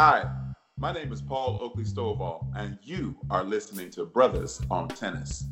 Hi, my name is Paul Oakley Stovall, and you are listening to Bruthas on Tennis.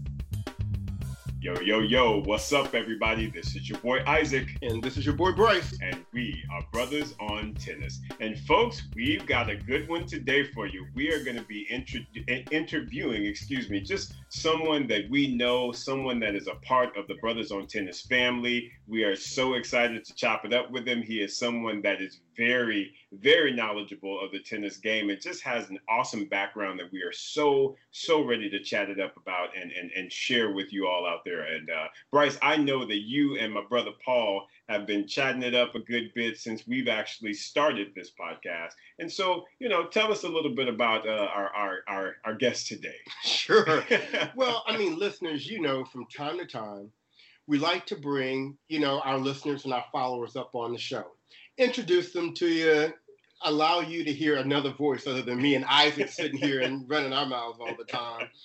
Yo, yo, yo, what's up, everybody? This is your boy Isaac. And this is your boy Bryce. And we are Bruthas on Tennis. And folks, we've got a good one today for you. We are going to be inter- interviewing, excuse me, just someone that we know, someone that is a part of the Bruthas on Tennis family. We are so excited to chop it up with him. He is someone that is very, very knowledgeable of the tennis game and just has an awesome background that we are so, so ready to chat it up about and, and, and share with you all out there. And uh, Bryce, I know that you and my brother Paul have been chatting it up a good bit since we've actually started this podcast. And so, you know, tell us a little bit about uh, our, our, our, our guest today. Sure. well, I mean, listeners, you know, from time to time, we like to bring, you know, our listeners and our followers up on the show introduce them to you, allow you to hear another voice other than me and Isaac sitting here and running our mouths all the time.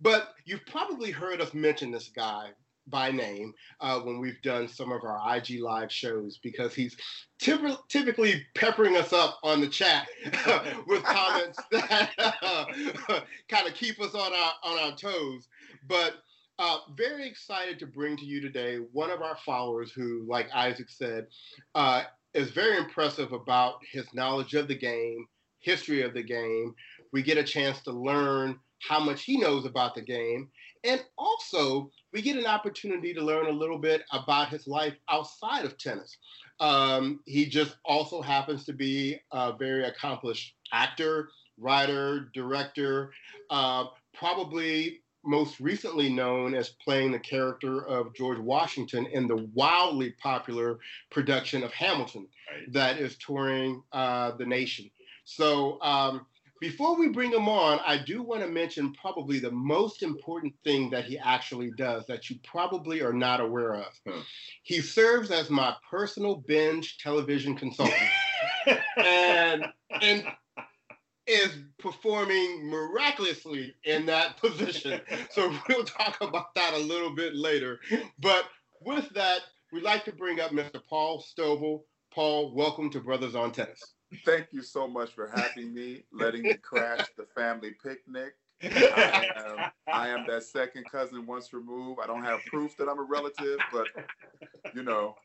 But you've probably heard us mention this guy by name uh, when we've done some of our IG live shows because he's typically peppering us up on the chat with comments that uh, kind of keep us on our on our toes. But uh, very excited to bring to you today one of our followers who, like Isaac said, uh, is very impressive about his knowledge of the game, history of the game. We get a chance to learn how much he knows about the game. And also, we get an opportunity to learn a little bit about his life outside of tennis. Um, he just also happens to be a very accomplished actor, writer, director, uh, probably most recently known as playing the character of George Washington in the wildly popular production of Hamilton right. that is touring uh, the nation. So, um, before we bring him on, I do want to mention probably the most important thing that he actually does that you probably are not aware of. Hmm. He serves as my personal binge television consultant. and and is performing miraculously in that position. so we'll talk about that a little bit later. But with that, we'd like to bring up Mr. Paul Stovall. Paul, welcome to Bruthas on Tennis. Thank you so much for having me, letting me crash the family picnic. I am, I am that second cousin once removed. I don't have proof that I'm a relative, but you know,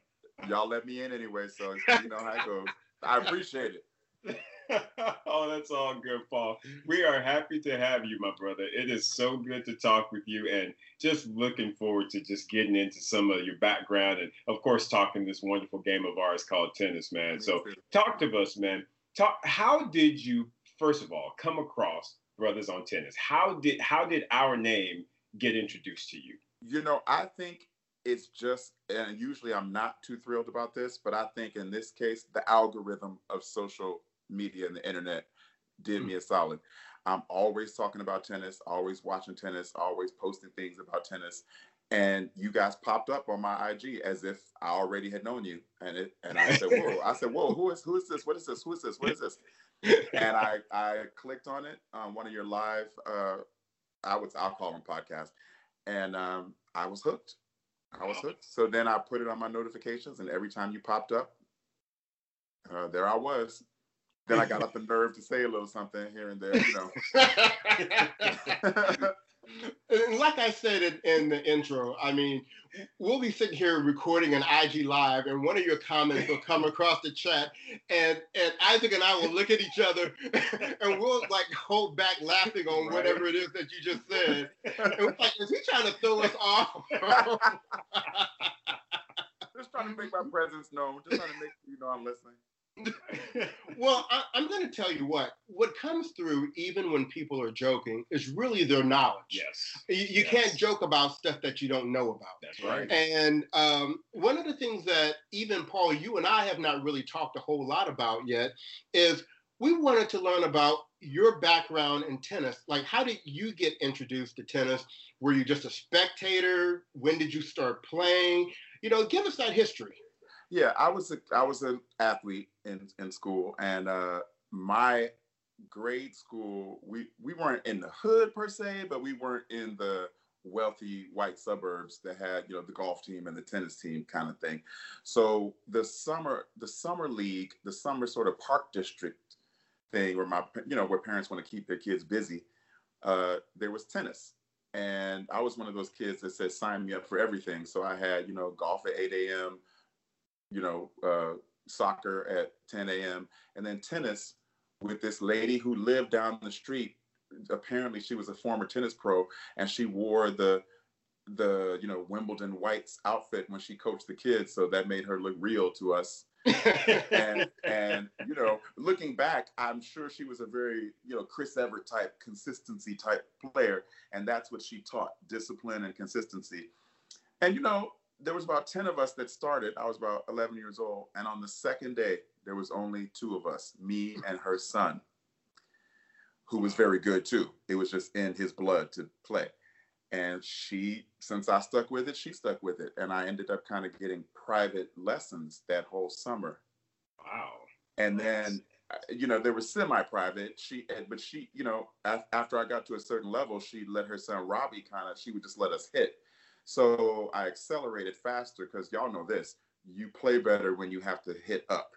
y'all let me in anyway, so you know how it goes. I appreciate it. oh, that's all good, Paul. We are happy to have you, my brother. It is so good to talk with you and just looking forward to just getting into some of your background and, of course, talking this wonderful game of ours called tennis, man. So, talk to us, man. Talk. How did you, first of all, come across Bruthas on Tennis? How did how did our name get introduced to you? You know, I think it's just, and usually I'm not too thrilled about this, but I think in this case, the algorithm of social media and the internet did me a solid. I'm always talking about tennis, always watching tennis, always posting things about tennis. And you guys popped up on my IG as if I already had known you. And it and I said, Whoa, I said, Whoa, who is who is this? What is this? Who is this? What is this? and I I clicked on it on one of your live uh I was I'll call them podcast. And um I was hooked. I was hooked. So then I put it on my notifications and every time you popped up, uh, there I was then I got up the nerve to say a little something here and there, you know. and like I said in, in, the intro, I mean, we'll be sitting here recording an IG live, and one of your comments will come across the chat, and and Isaac and I will look at each other, and we'll like hold back laughing on right. whatever it is that you just said. And like, is he trying to throw us off? just trying to make my presence known. Just trying to make you know I'm listening. well, I, am going to tell you what. What comes through, even when people are joking, is really their knowledge. Yes. You, you yes. can't joke about stuff that you don't know about. That's right. And um, one of the things that even Paul, you and I have not really talked a whole lot about yet is we wanted to learn about your background in tennis. Like, how did you get introduced to tennis? Were you just a spectator? When did you start playing? You know, give us that history. Yeah, I was a, I was an athlete in in school, and uh, my grade school we we weren't in the hood per se, but we weren't in the wealthy white suburbs that had you know the golf team and the tennis team kind of thing. So the summer the summer league, the summer sort of park district thing where my you know where parents want to keep their kids busy, uh, there was tennis, and I was one of those kids that said sign me up for everything. So I had you know golf at 8 a.m., you know uh, soccer at 10 a.m., and then tennis with this lady who lived down the street. Apparently, she was a former tennis pro, and she wore the the you know Wimbledon whites outfit when she coached the kids, so that made her look real to us. and and you know, looking back, I'm sure she was a very you know Chris Evert type consistency type player, and that's what she taught: discipline and consistency. And you know, there was about ten of us that started. I was about 11 years old, and on the second day, there was only two of us: me and her son, who was very good too. It was just in his blood to play. And she since i stuck with it she stuck with it. And i ended up kind of getting private lessons that whole summer. Wow. And nice. then uh, you know there was semi-private. She but she you know after i got to a certain level she let her son robbie kind of she would just let us hit so i accelerated faster because y'all know this you play better when you have to hit up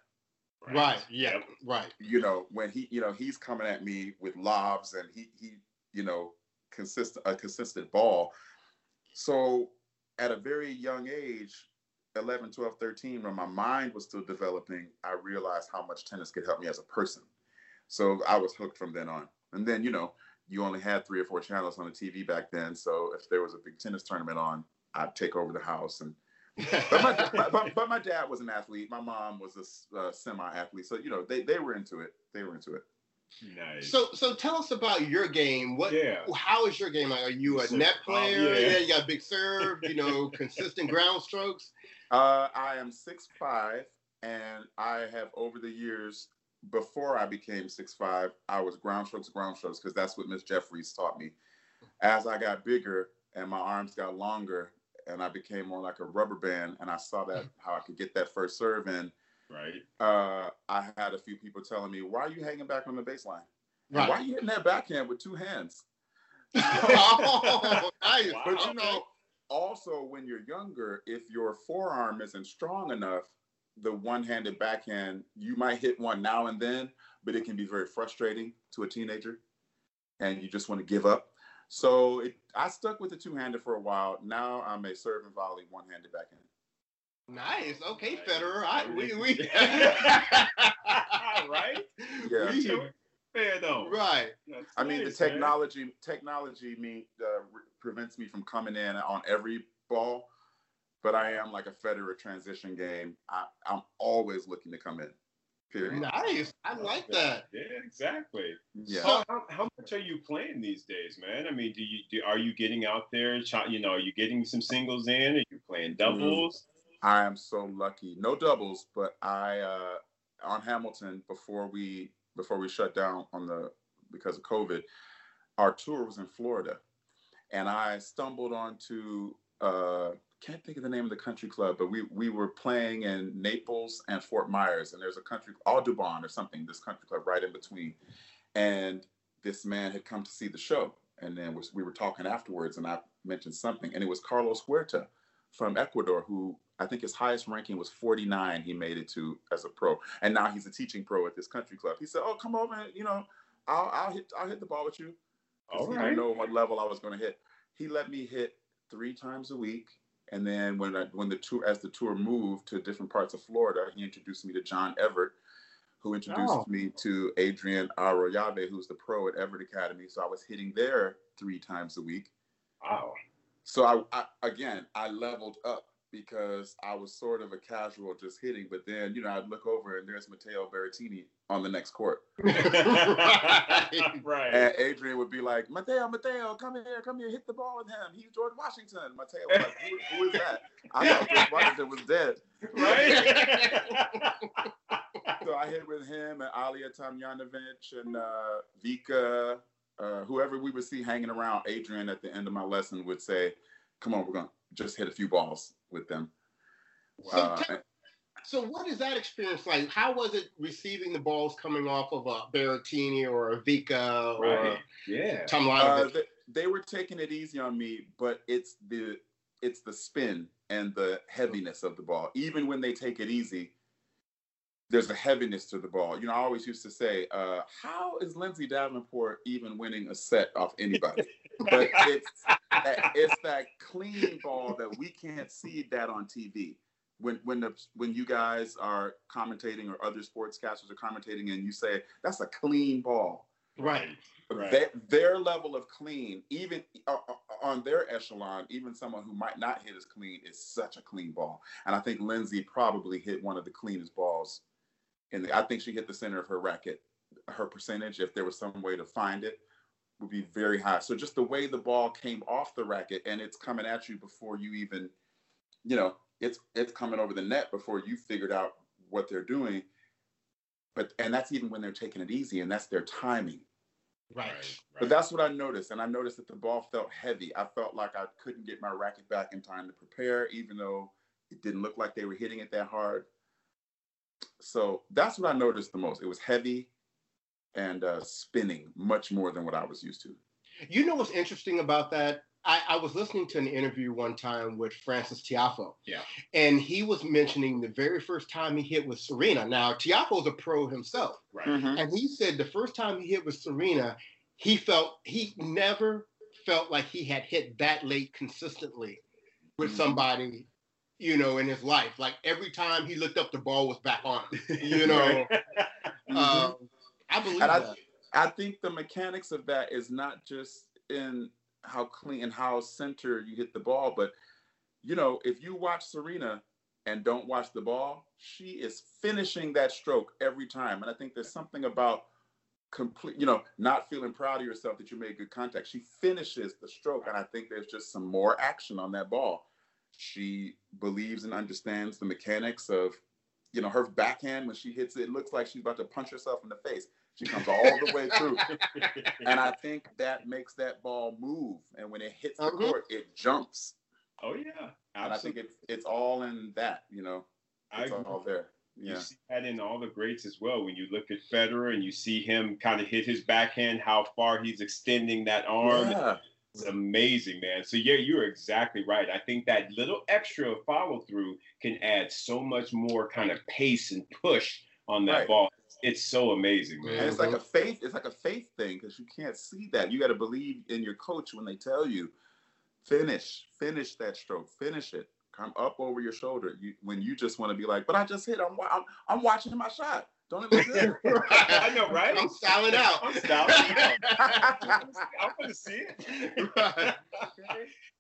right, right. yeah right you know when he you know he's coming at me with lobs and he he you know consistent a consistent ball. So at a very young age, 11, 12, 13, when my mind was still developing, I realized how much tennis could help me as a person. So I was hooked from then on. And then, you know, you only had three or four channels on the TV back then. So if there was a big tennis tournament on, I'd take over the house. And but, my, but, but, my dad was an athlete. My mom was a uh, semi-athlete. So, you know, they, they were into it. They were into it. Nice. So so tell us about your game. What yeah. how is your game? Like, are you a so, net player? Um, yeah. yeah. you got big serve, you know, consistent ground strokes? Uh, I am six five and I have over the years before I became six five, I was ground strokes, ground strokes, because that's what Miss Jeffries taught me. As I got bigger and my arms got longer and I became more like a rubber band and I saw that how I could get that first serve in Right. Uh, I had a few people telling me, "Why are you hanging back on the baseline? Right. Why are you hitting that backhand with two hands?" oh, nice. Wow. But you know, also when you're younger, if your forearm isn't strong enough, the one-handed backhand, you might hit one now and then, but it can be very frustrating to a teenager, and you just want to give up. So it, I stuck with the two-handed for a while. Now I'm a serve and volley one-handed backhand. Nice. Okay. Federer. I, we, we... right? Yeah. We, fair though. Right. That's I nice, mean, the technology man. technology me uh, re- prevents me from coming in on every ball, but I am like a Federer transition game. I, I'm always looking to come in. Period. Nice. I like that. Yeah, exactly. Yeah. So how, how much are you playing these days, man? I mean, do you do, are you getting out there? You know, are you getting some singles in? Are you playing doubles? I am so lucky. No doubles, but I uh, on Hamilton before we before we shut down on the because of COVID, our tour was in Florida, and I stumbled onto uh, can't think of the name of the country club, but we we were playing in Naples and Fort Myers, and there's a country Audubon or something, this country club right in between, and this man had come to see the show, and then was, we were talking afterwards, and I mentioned something, and it was Carlos Huerta from Ecuador who I think his highest ranking was 49. He made it to as a pro, and now he's a teaching pro at this country club. He said, "Oh, come over, and you know, I'll, I'll hit I'll hit the ball with you." All he didn't know what level I was going to hit. He let me hit three times a week, and then when I, when the tour as the tour moved to different parts of Florida, he introduced me to John Evert, who introduced oh. me to Adrian Arroyave, who's the pro at Evert Academy. So I was hitting there three times a week. Wow. So I, I again I leveled up because I was sort of a casual just hitting, but then you know I'd look over and there's Matteo Berrettini on the next court. right. right. And Adrian would be like, Matteo, Matteo, come here, come here, hit the ball with him. He's George Washington. Matteo was like, who, who is that? I thought George Washington was dead. Right. so I hit with him and Ajla Tomljanovic and uh, Vika, uh, whoever we would see hanging around. Adrian at the end of my lesson would say, come on, we're going to just hit a few balls with them. So, uh, so what is that experience like? How was it receiving the balls coming off of a Berrettini or a Vika or right. yeah. Tom uh, they, they were taking it easy on me, but it's the it's the spin and the heaviness of the ball. Even when they take it easy, there's a heaviness to the ball. You know, I always used to say, uh, how is Lindsay Davenport even winning a set off anybody? but it's that, it's that clean ball that we can't see that on TV. When when the when you guys are commentating or other sportscasters are commentating and you say that's a clean ball, right? Right. Their, their level of clean, even uh, uh, on their echelon, even someone who might not hit as clean, is such a clean ball. And I think Lindsay probably hit one of the cleanest balls and I think she hit the center of her racket. Her percentage, if there was some way to find it, would be very high. So just the way the ball came off the racket and it's coming at you before you even, you know, it's it's coming over the net before you figured out what they're doing. But and that's even when they're taking it easy, and that's their timing. Right. right. But that's what I noticed, and I noticed that the ball felt heavy. I felt like I couldn't get my racket back in time to prepare, even though it didn't look like they were hitting it that hard so that's what I noticed the most. It was heavy and uh, spinning much more than what I was used to. You know what's interesting about that? I, I, was listening to an interview one time with Frances Tiafoe. Yeah. And he was mentioning the very first time he hit with Serena. Now, Tiafoe's a pro himself. Right. Mm-hmm. And he said the first time he hit with Serena, he felt he never felt like he had hit that late consistently with mm-hmm. somebody you know, in his life. Like every time he looked up, the ball was back on. You know, mm-hmm. um, I believe and that. I, I think the mechanics of that is not just in how clean and how center you hit the ball, but you know, if you watch Serena and don't watch the ball, she is finishing that stroke every time. And I think there's something about complete, you know, not feeling proud of yourself that you made good contact. She finishes the stroke, and I think there's just some more action on that ball. She believes and understands the mechanics of, you know, her backhand when she hits it, it looks like she's about to punch herself in the face. She comes all the way through. and I think that makes that ball move. And when it hits the uh-huh. court, it jumps. Oh yeah. Absolutely. And I think it's it's all in that, you know. It's I all there. Yeah. You see that in all the greats as well. When you look at Federer and you see him kind of hit his backhand, how far he's extending that arm. Yeah. It's amazing, man. So yeah, you're exactly right. I think that little extra follow through can add so much more kind of pace and push on that right. ball. It's so amazing, man. And it's like a faith. It's like a faith thing because you can't see that. You got to believe in your coach when they tell you, finish, finish that stroke, finish it. Come up over your shoulder. You, when you just want to be like, but I just hit. I'm, I'm, I'm watching my shot. Don't it look good? I know, right? I'm styling out. I'm styling out. I'm gonna see it. Right.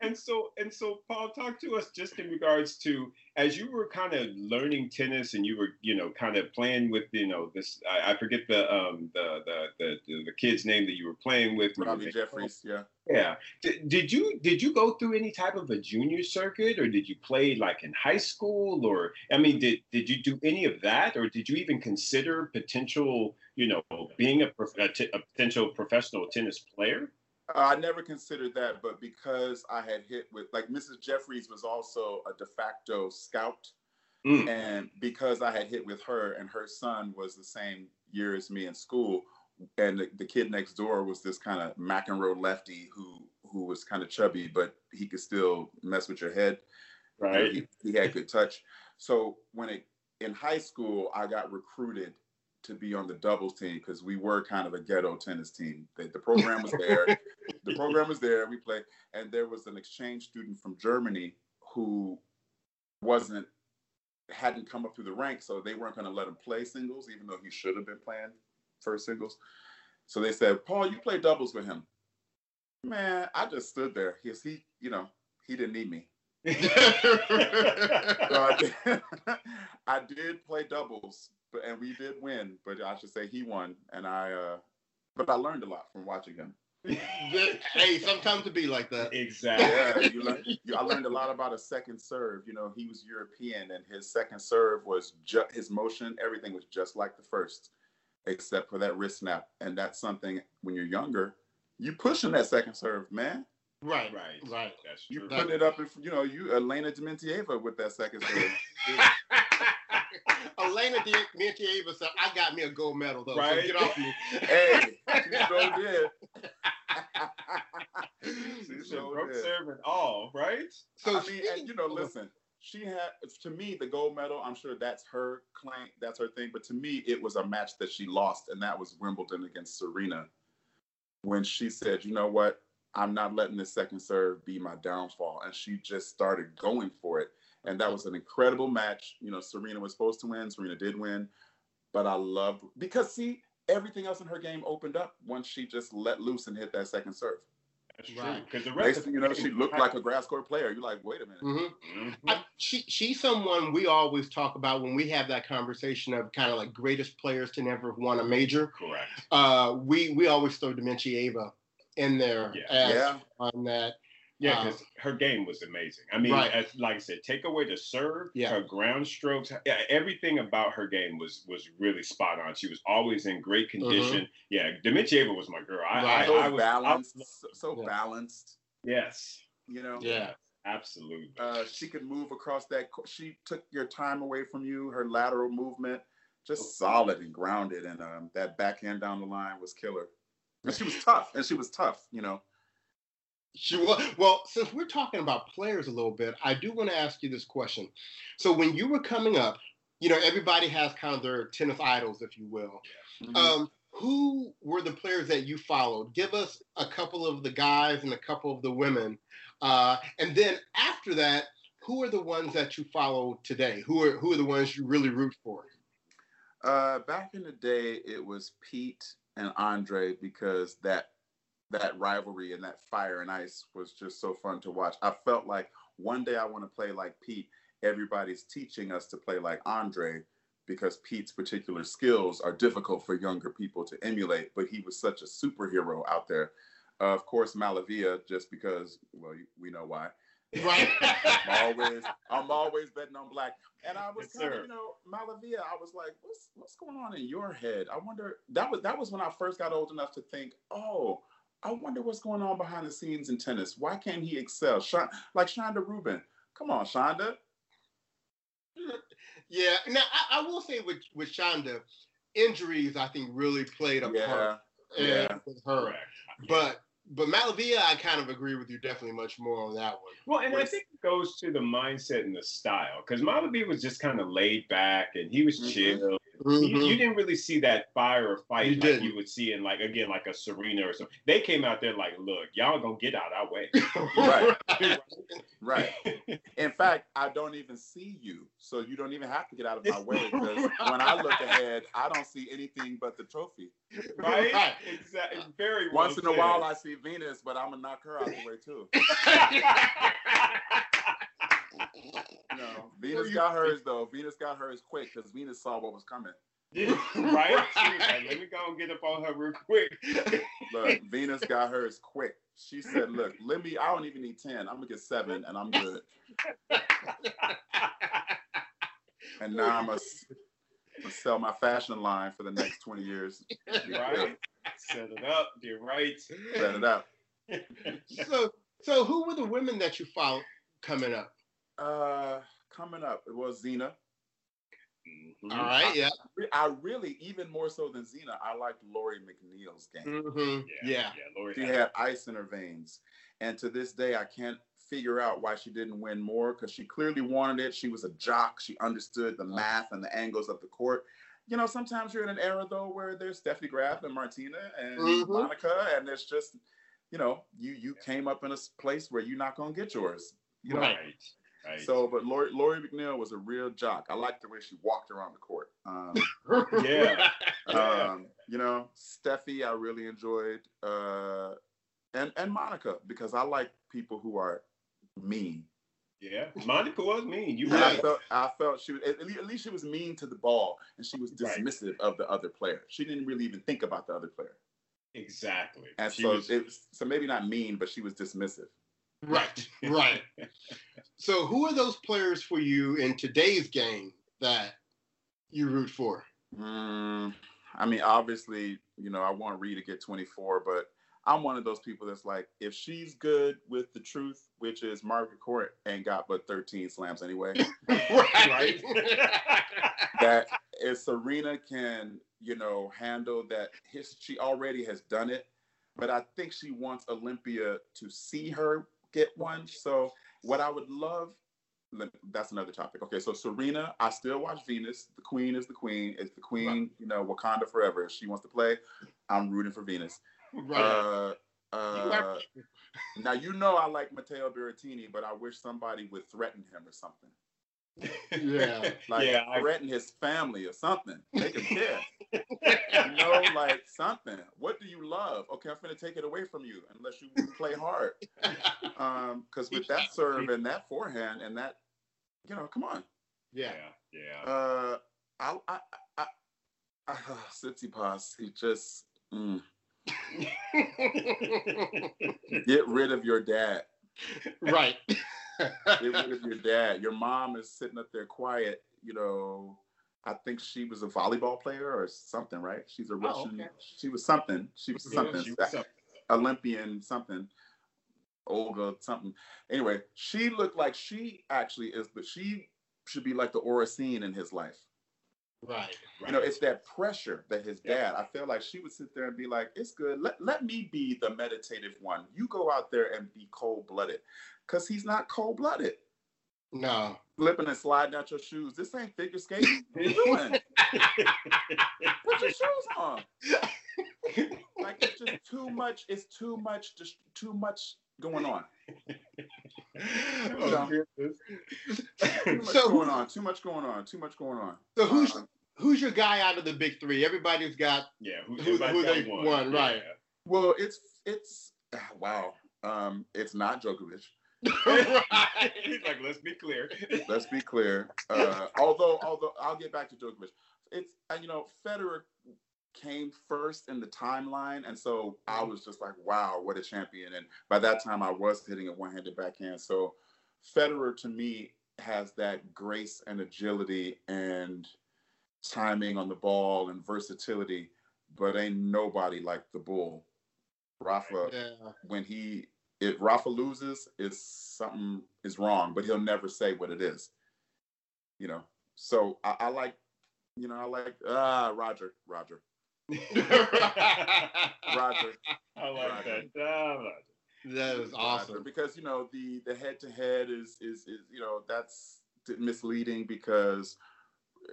And so, and so, Paul, talk to us just in regards to as you were kind of learning tennis and you were, you know, kind of playing with, you know, this. I, I forget the um the, the the the kid's name that you were playing with. Robbie Jeffries. Yeah. Yeah. Did, did you did you go through any type of a junior circuit, or did you play like in high school, or I mean, did did you do any of that, or did you even consider potential, you know, being a, a, t- a potential professional tennis player? I never considered that, but because I had hit with like Mrs. Jeffries was also a de facto scout, mm. and because I had hit with her, and her son was the same year as me in school, and the, the kid next door was this kind of McEnroe lefty who who was kind of chubby, but he could still mess with your head. Right. He, he had good touch. So when it in high school, I got recruited to be on the doubles team because we were kind of a ghetto tennis team. The, the program was there. the program was there. We played, and there was an exchange student from Germany who wasn't hadn't come up through the ranks, so they weren't going to let him play singles, even though he should have been playing first singles. So they said, "Paul, you play doubles with him." Man, I just stood there. He, he you know, he didn't need me. so I, did, I did play doubles but and we did win. But I should say he won, and I. Uh, but I learned a lot from watching him. hey, sometimes it be like that. Exactly. Yeah, you learn, you, I learned a lot about a second serve. You know, he was European, and his second serve was just his motion. Everything was just like the first, except for that wrist snap. And that's something when you're younger, you pushing that second serve, man. Right, right, right. That's true. You putting it up, in, you know, you Elena Dementieva with that second serve. Elena Dementieva said, "I got me a gold medal though. Right? So get off me." hey, she sure did. she sure broke serving all right. So I mean, and, you know, listen, she had to me the gold medal. I'm sure that's her claim, that's her thing. But to me, it was a match that she lost, and that was Wimbledon against Serena. When she said, "You know what? I'm not letting this second serve be my downfall," and she just started going for it, and that was an incredible match. You know, Serena was supposed to win. Serena did win, but I loved because see, everything else in her game opened up once she just let loose and hit that second serve. That's true. Because the rest Next thing you know, she looked like a grass court player. You're like, wait a minute. Mm-hmm. Mm-hmm. I, she she's someone we always talk about when we have that conversation of kind of like greatest players to never have won a major. Correct. Uh, we we always throw Dementieva in there yeah. as Yeah. on that. Yeah, Um, because her game was amazing. I mean, Right. as, like I said, take away the serve, Yeah. her ground strokes, yeah, everything about her game was was really spot on. She was always in great condition. Yeah, Dementieva was my girl. I, Mm-hmm. Right. I, So I was, I balanced, was- so, so Yeah. balanced. yes, You know. Yeah. absolutely. Uh, she could move across that. co- She took your time away from you. Her lateral movement, just solid and grounded, and um, that backhand down the line was killer. And she was tough. And she was tough. You know. She was well. Since we're talking about players a little bit, I do want to ask you this question. So when you were coming up, you know, everybody has kind of their tennis idols, if you will. Mhm. Um, who were the players that you followed? Give us a couple of the guys and a couple of the women, uh, and then after that, who are the ones that you follow today? Who are who are the ones you really root for? Uh, back in the day, it was Pete and Andre because that that rivalry and that fire and ice was just so fun to watch. I felt like one day I want to play like Pete. Everybody's teaching us to play like Andre because Pete's particular skills are difficult for younger people to emulate. But he was such a superhero out there. Uh, of course, MaliVai, just because well, you- we know why. Right. I'm always I'm always betting on black. And I was Yes, kind of, you know, MaliVai, I was like, what's what's going on in your head? I wonder that was that was when I first got old enough to think, oh, I wonder what's going on behind the scenes in tennis. Why can't he excel? Sha- like Chanda Rubin. Come on, Chanda. yeah. Now I, I will say with with Shonda, injuries I think really played a Yeah. part in- yeah. with her. Correct. But but MaliVai, I kind of agree with you definitely much more on that one. Well, and I think it goes to the mindset and the style because MaliVai was just kind of laid back and he was Mhm. chill. You, Mhm. you didn't really see that fire or fight You like didn't. you would see in like again like a Serena or something. They came out there like, look, y'all gonna get out our way. Right. Right. In fact, I don't even see you, so you don't even have to get out of my way because when I look ahead, I don't see anything but the trophy. right? Right. Exactly. Very well Once in a while, I see Venus, but I'm gonna knock her out of the way too. No, Venus you- got hers though. Venus got hers quick because Venus saw what was coming. Yeah, right? She was like, let me go and get up on her real quick. Look, Venus got hers quick. She said, "Look, let me. I don't even need ten. I'm gonna get seven, and I'm good." And now I'm gonna, sell my fashion line for the next twenty years. right? Set it up. Get right. Set it up. so so who were the women that you followed coming up? Uh, coming up, it was Zina. Mhm. All right, yeah. Re- I really, even more so than Zina, I liked Lori McNeil's game. hmm Yeah. Yeah. Yeah. Lori She had- had ice in her veins. And to this day, I can't figure out why she didn't win more because she clearly wanted it. She was a jock. She understood the math and the angles of the court. You know, sometimes you're in an era, though, where there's Steffi Graf and Martina and Mhm. Monica, and it's just, you know, you you came up in a place where you're not going to get yours. You know? Right. Right. So, but Lori, Lori McNeil was a real jock. I liked the way she walked around the court. Um, Yeah. Yeah. um, you know, Steffi, I really enjoyed, uh, and and Monica because I like people who are mean. yeah. Monica was mean. You And I felt I felt she was at least, she was mean to the ball, and she was Right. dismissive of the other player. She didn't really even think about the other player, Exactly. and She so was- it was, so maybe not mean, but she was dismissive. right, right. So who are those players for you in today's game that you root for? Mm, I mean, obviously, you know, I want Ree to get 24, but I'm one of those people that's like, if she's good with the truth, which is Margaret Court ain't got but 13 slams anyway, right. that if Serena can, you know, handle that, his, she already has done it, but I think she wants Olympia to see her get one. So, what I would love that's another topic. Okay, so Serena, I still watch Venus. The queen is the queen. It's the queen, right. you know, Wakanda forever. If she wants to play, I'm rooting for Venus. Right. Uh, uh, now you know I like Matteo Berrettini, but I wish somebody would threaten him or something. Yeah, like yeah, threaten I... his family or something. Make him care. you know, like something. What do you love? Okay, I'm gonna take it away from you unless you play hard. Um, because with that serve and that forehand and that, you know, come on. Yeah, yeah. Uh, I, I, I, I uh, Tsitsipas, he just. Mm. Get rid of your dad. Right. Get rid of your dad. Your mom is sitting up there quiet, you know. I think she was a volleyball player or something, right? She's a oh, Russian. Oh, okay. She was something. She was something. Yeah, she was something. Olympian something. Olga something. Anyway, she looked like she actually is, but she should be like the Oracene in his life. Right, right. You know, it's that pressure that his dad, I feel like she would sit there and be like, it's good. Let, let me be the meditative one. You go out there and be cold blooded. Because he's not cold blooded. No. Flipping and sliding out your shoes. This ain't figure skating. What are you doing? Put your shoes on. like it's just too much. It's too much. Just too much going on. oh, too much so, going on. Too much going on. Too much going on. So who's uh, who's your guy out of the big three? Everybody's got yeah. Who, who, who they won, won right? Well, it's it's wow. Um, it's not Djokovic. right. He's like, let's be clear. let's be clear. Uh, although, although I'll get back to Djokovic. It's uh, you know Federer came first in the timeline, and so I mm-hmm. was just like, wow, what a champion! And by that time, I was hitting a one-handed backhand. So Federer to me has that grace and agility and timing on the ball and versatility, but ain't nobody like the bull. Rafa, yeah. when he if Rafa loses, is something is wrong, but he'll never say what it is. You know, so I, I like, you know, I like ah Roger, Roger. Roger. I like Roger. that. Oh, that is awesome. Roger. Because you know the the head to head is is is you know that's misleading because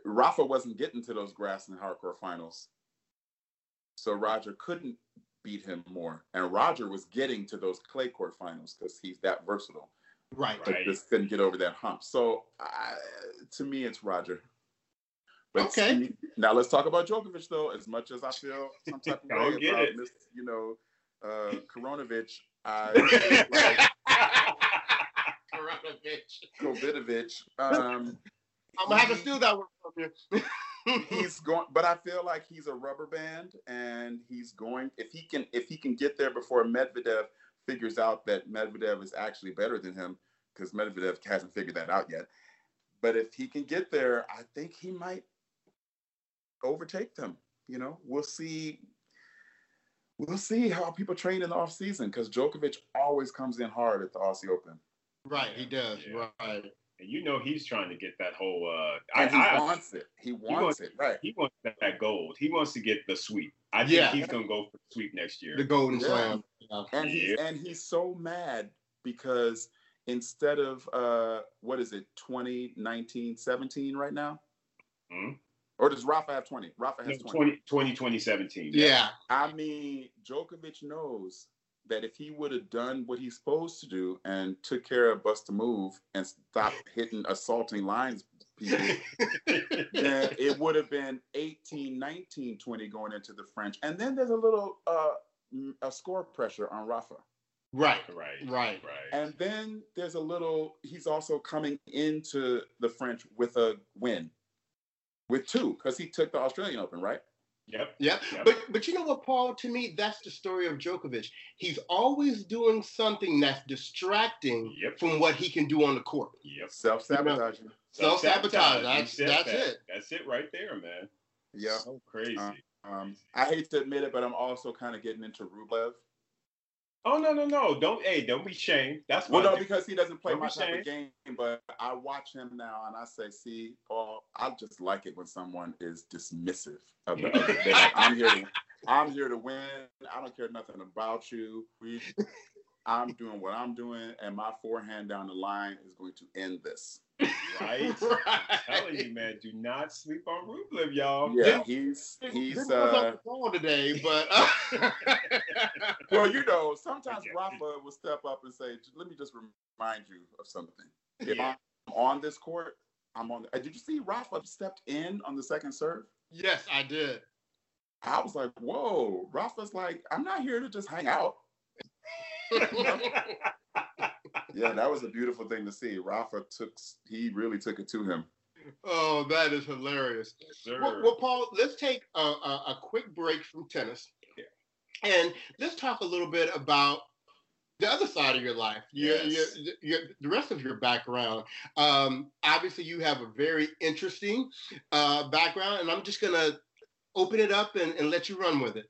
Rafa wasn't getting to those grass and hard court finals, so Roger couldn't beat him more. And Roger was getting to those clay court finals because he's that versatile. Right. But right. just couldn't get over that hump. So I, to me, it's Roger. But okay. now let's talk about Djokovic though. As much as I feel some type of way about it. This, you know, uh, Koronovic, I like Koronovic. Um, I'm gonna have to steal that one from you. He's going, but I feel like he's a rubber band, and he's going. If he can, if he can get there before Medvedev figures out that Medvedev is actually better than him, because Medvedev hasn't figured that out yet. But if he can get there, I think he might overtake them. You know, we'll see. We'll see how people train in the off season because Djokovic always comes in hard at the Aussie Open. Right, he does. Yeah. Right. And you know he's trying to get that whole. Uh, I, he I, wants it. He wants, he wants, it. Right. He wants that gold. He wants to get the sweep. I think yeah. he's gonna go for the sweep next year. The golden yeah. slam. Yeah. And he and he's so mad because instead of uh what is it 2019 17 right now mm-hmm. or does rafa have 20 rafa has no, 20 20 2017 yeah i mean djokovic knows that if he would have done what he's supposed to do and took care of bust a move and stopped hitting assaulting lines people, then it would have been 18, 19, 20 going into the French. And then there's a little uh, a score pressure on Rafa. Right, right, right, right. And then there's a little. He's also coming into the French with a win, with two, because he took the Australian Open, right? Yep. Yep. yep. But but you know what, Paul? To me, that's the story of Djokovic. He's always doing something that's distracting yep. from what he can do on the court. Yep. Self sabotaging. Self sabotage. That's that's that. it. That's it right there, man. Yeah. So crazy. Um, um, I hate to admit it, but I'm also kind of getting into Rublev. Oh no no no! Don't hey don't be shamed. That's well no because he doesn't play don't my type of game. But I watch him now and I say, see, Paul, I just like it when someone is dismissive of the other. like, I'm here to I'm here to win. I don't care nothing about you. We, I'm doing what I'm doing, and my forehand down the line is going to end this. Right? right. I'm telling you, man, do not sleep on Rublev, y'all. Yeah, he's he's Didn't uh on the phone today, but uh, well, you know, sometimes Rafa will step up and say, "Let me just remind you of something. If Yeah. I'm on this court, I'm on. The, did you see Rafa stepped in on the second serve? yes, I did. I was like, "Whoa!" Rafa's like, "I'm not here to just hang out." Yeah, that was a beautiful thing to see. Rafa took he really took it to him. oh, that is hilarious. Sir. Well, well, Paul, let's take a, a, a quick break from tennis, and let's talk a little bit about the other side of your life, your, Yes. your, your, the rest of your background. Um, obviously, you have a very interesting uh, background, and I'm just gonna open it up and, and let you run with it.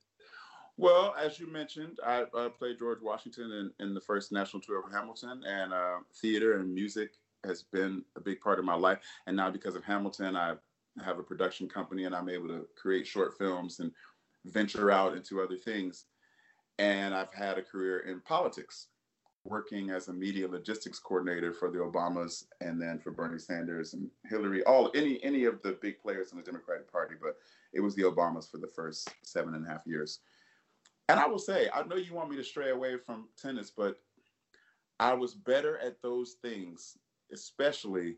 Well, as you mentioned, I, I played George Washington in, in the first national tour of Hamilton, and uh, theater and music has been a big part of my life. And now, because of Hamilton, I have a production company, and I'm able to create short films and venture out into other things. And I've had a career in politics, working as a media logistics coordinator for the Obamas, and then for Bernie Sanders and Hillary, all any any of the big players in the Democratic Party. But it was the Obamas for the first seven and a half years. And I will say, I know you want me to stray away from tennis, but I was better at those things, especially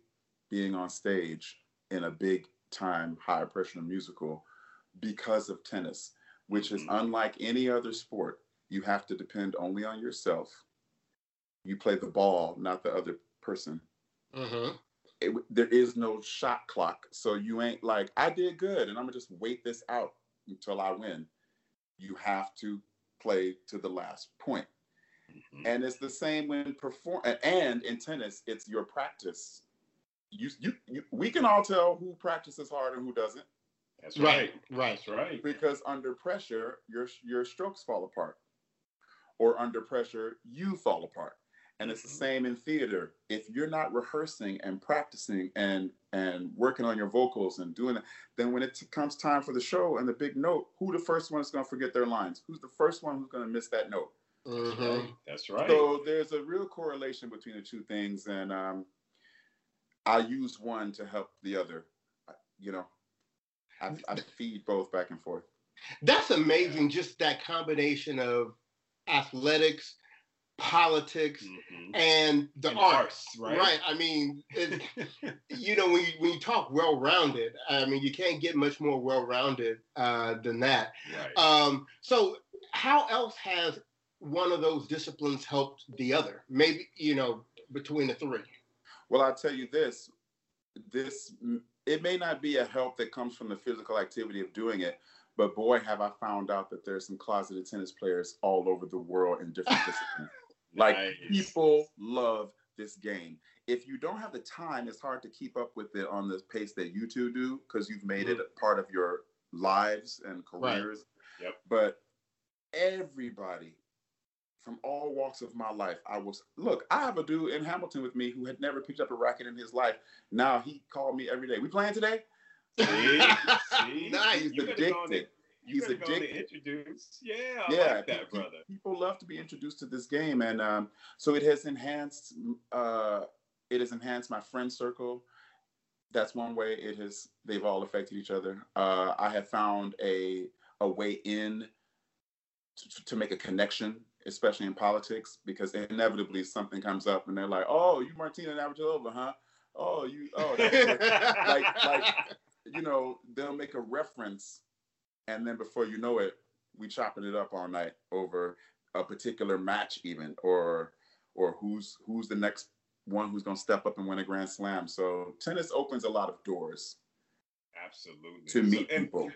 being on stage in a big time, high pressure musical because of tennis, which is Mhm. unlike any other sport. You have to depend only on yourself. You play the ball, not the other person. Mm-hmm. It, there is no shot clock. So you ain't like, I did good and I'm gonna just wait this out until I win. You have to play to the last point. Mhm. And it's the same when perform and in tennis, it's your practice. You, you, you we can all tell who practices hard and who doesn't That's right. Right, right. That's right. because under pressure, your your strokes fall apart, or under pressure, you fall apart. And it's the Mhm. same in theater. If you're not rehearsing and practicing and and working on your vocals and doing it, then when it t- comes time for the show and the big note, who the first one is going to forget their lines? Who's the first one who's going to miss that note? That's Mhm. right. That's right. So there's a real correlation between the two things, and um, I use one to help the other. I- You know, I, I feed both back and forth. That's amazing. Just that combination of athletics, politics, Mhm. and the And arts. arts, right? I mean, it, you know, when you, when you talk well-rounded, I mean, you can't get much more well-rounded uh, than that. right. Um, so, how else has one of those disciplines helped the other? Maybe you know, between the three. Well, I'll tell you this: this it may not be a help that comes from the physical activity of doing it, but boy, have I found out that there's some closeted tennis players all over the world in different disciplines. Like Nice. people love this game. If you don't have the time, it's hard to keep up with it on the pace that you two do because you've made it a part of your lives and Right. careers. Yep. But everybody from all walks of my life, I was look. I have a dude in Hamilton with me who had never picked up a racket in his life. Now he called me every day. We playing today? See? See? Nice. He's You addicted. He's and addicted. introduce. Yeah, I yeah, like that, brother. People love to be introduced to this game, and um, so it has enhanced. Uh, it has enhanced my friend circle. That's one way it has. They've all affected each other. Uh, I have found a a way in to, to make a connection, especially in politics, because inevitably something comes up, and they're like, "Oh, you Martina Navratilova, huh? Oh, you. Oh, like like you know they'll make a reference and then before you know it we chopping it up all night over a particular match even or or who's who's the next one who's going to step up and win a grand slam so tennis opens a lot of doors Absolutely. to So- meet and people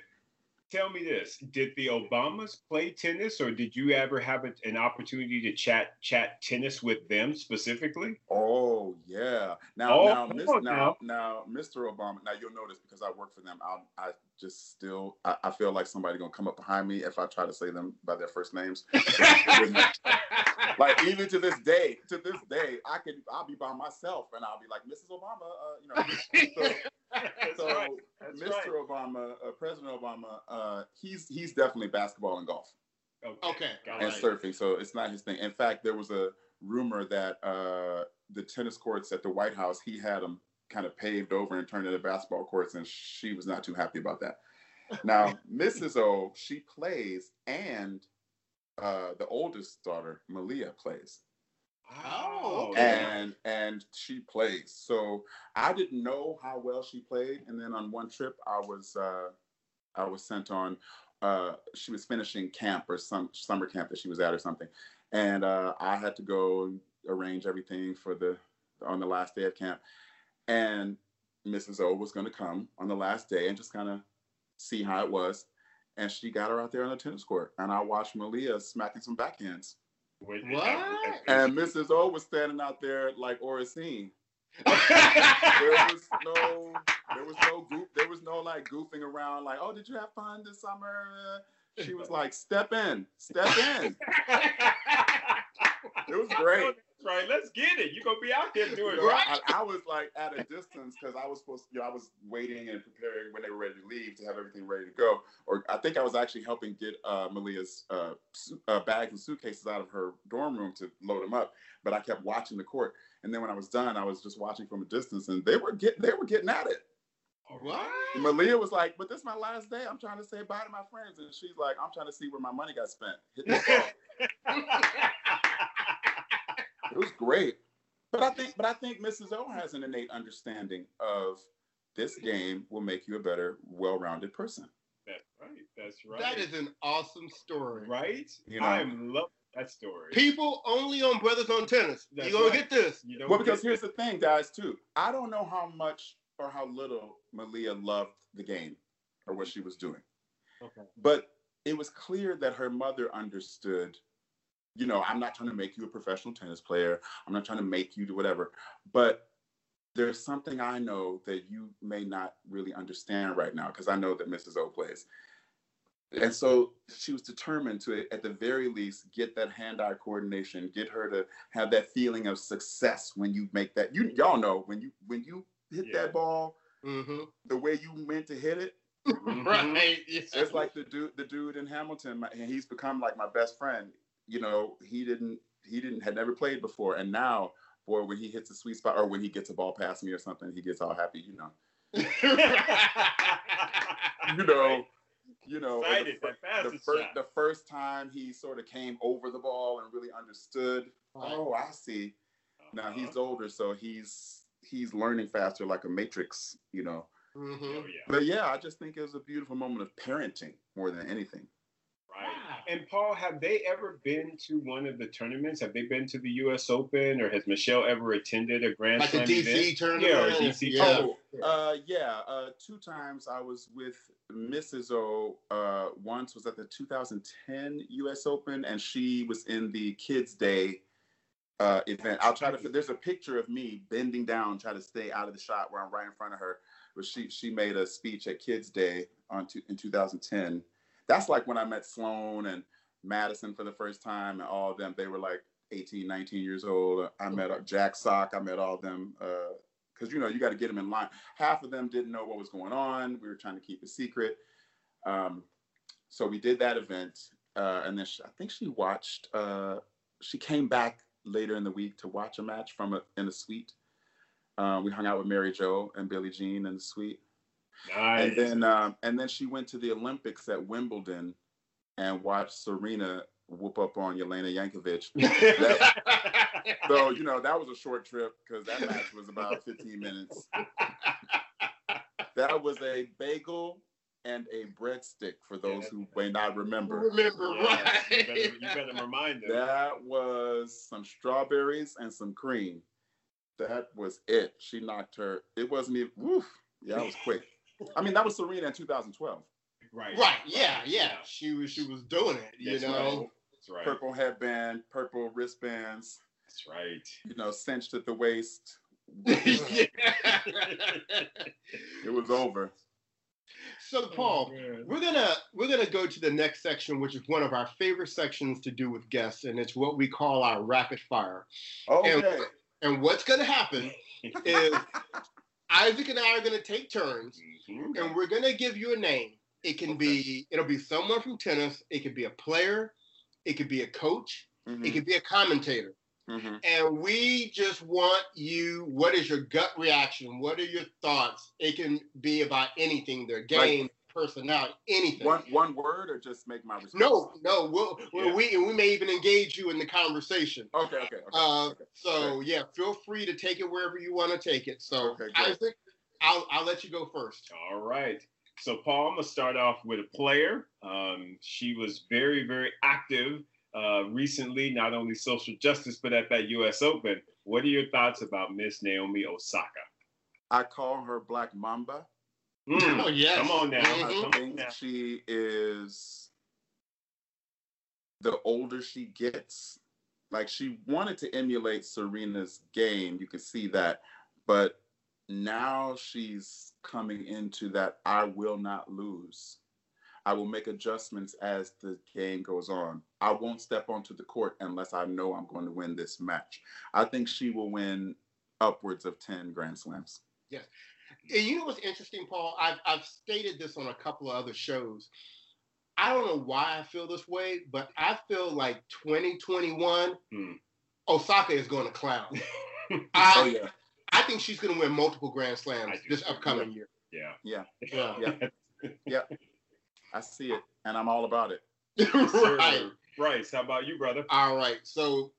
Tell me this: Did the Obamas play tennis, or did you ever have a, an opportunity to chat chat tennis with them specifically? oh yeah now Oh, now, come Miss, on now now. now mr obama now you'll notice because i work for them i i just still I, I feel like somebody gonna come up behind me if i try to say them by their first names like even to this day, to this day, I can I'll be by myself and I'll be like, Mrs. Obama, uh, you know. That's So, right. That's Mr. right. Obama, uh, President Obama, uh, he's he's definitely basketball and golf Okay, got and it. surfing. So it's not his thing. In fact, there was a rumor that uh, the tennis courts at the White House, he had them kind of paved over and turned into basketball courts, and she was not too happy about that. Now, Mrs. O, she plays, and uh, the oldest daughter, Malia, plays. Oh, okay. And and she plays. So I didn't know how well she played. And then on one trip, I was uh, I was sent on. Uh, she was finishing camp or some summer camp that she was at or something, and uh, I had to go arrange everything for the on the last day of camp. And Mrs. O was going to come on the last day and just kind of see how it was. And she got her out there on the tennis court, and I watched Malia smacking some backhands. What? What? And Mrs. O was standing out there like Oracene. There was no, there was no goof, there was no like goofing around like, oh, did you have fun this summer? She was like, step in, step in. It was great. Right. Let's get it. You're gonna be out there doing You right. I, I was like at a distance because I was supposed to, you know, I was waiting and preparing when they were ready to leave to have everything ready to go. Or I think I was actually helping get uh, Malia's uh, su- uh, bags and suitcases out of her dorm room to load them up. But I kept watching the court, and then when I was done, I was just watching from a distance, and they were get they were getting at it. What? Malia was like, "But this is my last day. I'm trying to say bye to my friends," and she's like, "I'm trying to see where my money got spent." Hit the ball. It was great. But I think but I think Mrs. O has an innate understanding of this game will make you a better, well-rounded person. That's right. That's right. That is an awesome story. right. You know? I love that story. People only on Bruthas on Tennis. That's you gonna right. get this. You know, Well, because here's the thing, guys, too. I don't know how much or how little Malia loved the game or what she was doing. Okay. But it was clear that her mother understood, you know, I'm not trying to make you a professional tennis player. I'm not trying to make you do whatever. But there's something I know that you may not really understand right now because I know that Mrs. O plays. And so she was determined to, at the very least, get that hand-eye coordination, get her to have that feeling of success when you make that. You y'all know when you when you hit Yeah. that ball Mm-hmm. the way you meant to hit it. Right. Yeah. it's like the dude the dude in hamilton my, and he's become like my best friend you know he didn't he didn't had never played before. And now boy when he hits a sweet spot or when he gets a ball past me or something he gets all happy you know. You know you know Excited, the, that fir- the, fir- the first time he sort of came over the ball and really understood oh i see. Now Uh-huh. he's older so he's he's learning faster like a matrix you know. Mhm. Oh, yeah. but yeah i just think it was a beautiful moment of parenting more than anything Right. Wow. And Paul, have they ever been to one of the tournaments? Have they been to the U.S. Open, or has Michelle ever attended a Grand Like the Slam DC event? tournament. Yeah, or DC Yeah. tournament. Oh, uh, yeah. Uh, two times I was with Mrs. O. Uh, once was at the 2010 U.S. Open, and she was in the Kids Day uh, event. I'll try to. There's a picture of me bending down, trying to stay out of the shot where I'm right in front of her. But she she made a speech at Kids Day on two, in 2010. That's like when I met Sloane and Madison for the first time, and all of them. They were like 18, 19 years old. I met uh, Jack Sock. I met all of them. Uh, because you know you got to get them in line. Half of them didn't know what was going on. We were trying to keep it secret. Um, so we did that event, uh, and then she, I think she watched. Uh, she came back later in the week to watch a match from a, in a suite. Um, we hung out with Mary Jo and Billie Jean in the suite, Nice. and then um, and then she went to the Olympics at Wimbledon and watched Serena whoop up on Jelena Jankovic. So you know that was a short trip because that match was about 15 minutes. That was a bagel and a breadstick for those who may not remember. Remember, Yes, you, right? better, you better remind them. That was some strawberries and some cream. That was it. She knocked her. It wasn't even. Woof. Yeah, it was quick. I mean, that was Serena in 2012. Right. Right. Yeah. Yeah. She was. She was doing it. You That's know. right. That's right. Purple headband, purple wristbands. That's right. You know, cinched at the waist. Yeah. It was over. So, oh, Paul, Oh, we're gonna we're gonna go to the next section, which is one of our favorite sections to do with guests, and it's what we call our rapid fire. Okay. And what's gonna happen is Isaac and I are gonna take turns, Mhm. and we're gonna give you a name. It can be it'll be someone from tennis. It could be a player. It could be a coach. Mhm. It could be a commentator. Mm-hmm. And we just want you, what is your gut reaction? What are your thoughts? It can be about anything, their game. Personality, anything. One one word or just make my response? No, no, we'll, yeah. we and we may even engage you in the conversation. Okay, okay. okay, uh, okay. So okay. yeah, feel free to take it wherever you want to take it. So okay, Isaac, I'll I'll let you go first. All right. So Paul, I'm gonna start off with a player. Um, she was very, very active uh, recently, not only social justice, but at that U.S. Open. What are your thoughts about Miss Naomi Osaka? I call her Black Mamba. Mm, oh yes, come on now. Mm-hmm. I think she is. The older she gets, like she wanted to emulate Serena's game, you can see that, but now she's coming into that I will not lose. I will make adjustments as the game goes on. I won't step onto the court unless I know I'm going to win this match. I think she will win upwards of 10 Grand Slams. Yes. And you know what's interesting, Paul? I've, I've stated this on a couple of other shows. I don't know why I feel this way, but I feel like 2021, hmm. Osaka is going to clown. I, oh, yeah. I think she's going to win multiple Grand Slams this upcoming year. Yeah. Yeah. Yeah. Yeah. yeah. I see it, and I'm all about it. right. Right. How about you, brother? All right. So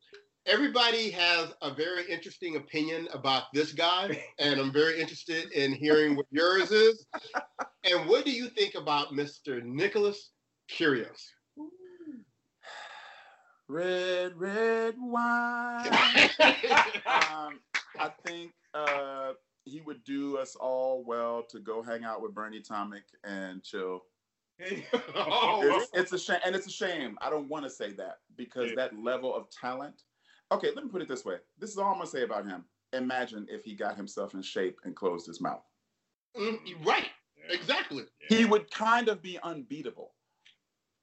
everybody has a very interesting opinion about this guy, and I'm very interested in hearing what yours is. And what do you think about Mr. Nicholas Kyrgios? Red, red wine. um, I think uh, he would do us all well to go hang out with Bernie Tomic and chill oh, it's, it's, a shame, and it's a shame. I don't want to say that because yeah. that level of talent. Okay, let me put it this way. This is all I'm gonna say about him. Imagine if he got himself in shape and closed his mouth. Mm, right. Yeah. Exactly. Yeah. He would kind of be unbeatable.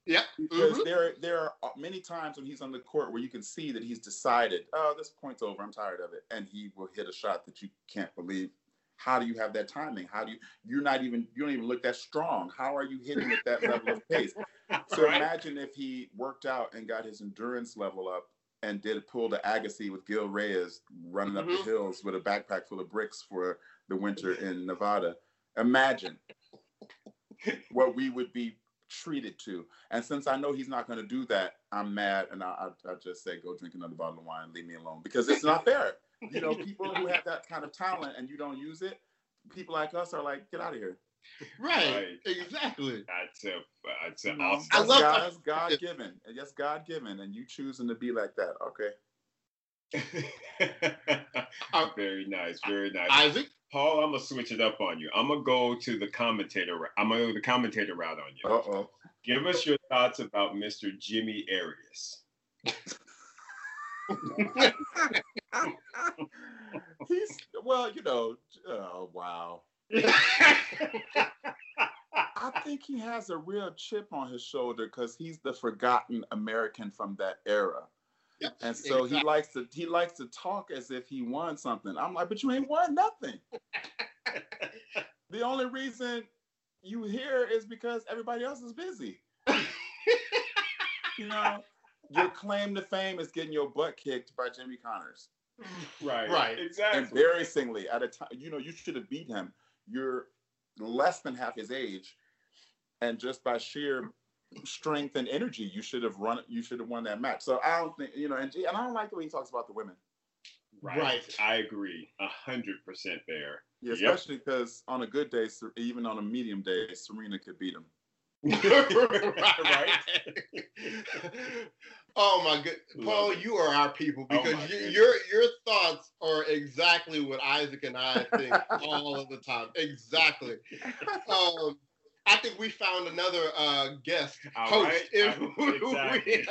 Yeah. Because mm-hmm. there, there are many times when he's on the court where you can see that he's decided, oh, this point's over. I'm tired of it, and he will hit a shot that you can't believe how do you have that timing? How do you you're not even you don't even look that strong. How are you hitting at that level of pace? So right. imagine if he worked out and got his endurance level up and did pull the Agassi with Gil Reyes running mm-hmm. up the mm-hmm. hills with a backpack full of bricks for the winter in Nevada. Imagine what we would be treated to. And since I know he's not going to do that, I'm mad and I, I, I just say, go drink another bottle of wine, leave me alone because it's not fair you know, people who have that kind of talent and you don't use it, people like us are like, get out of here. Right. right. Exactly. That's a, that's an awesome. I love God, that's God given. Yes, God given, and you choosing to be like that. Okay. uh, very nice. Very nice. Isaac. Paul, I'm gonna switch it up on you. I'm gonna go to the commentator. I'm gonna go the commentator route on you. Uh oh. Give us your thoughts about Mr. Jimmy Arias. He's well, you know. Oh wow. I think he has a real chip on his shoulder because he's the forgotten American from that era. Yep, and so exactly. he likes to he likes to talk as if he won something. I'm like, but you ain't won nothing. the only reason you here is because everybody else is busy. you know, your claim to fame is getting your butt kicked by Jimmy Connors. Right. Right. Exactly. Embarrassingly, at a time, you know, you should have beat him. You're less than half his age, and just by sheer strength and energy, you should have run. You should have won that match. So I don't think you know, and, and I don't like the way he talks about the women. Right. right. I agree. A hundred percent there. Yeah, especially because yep. on a good day, even on a medium day, Serena could beat him. right. oh my good, Paul, you are our people oh because oh you, your your thoughts are exactly what Isaac and I think all of the time. Exactly. Um, I think we found another uh, guest all host. Right. If, exactly.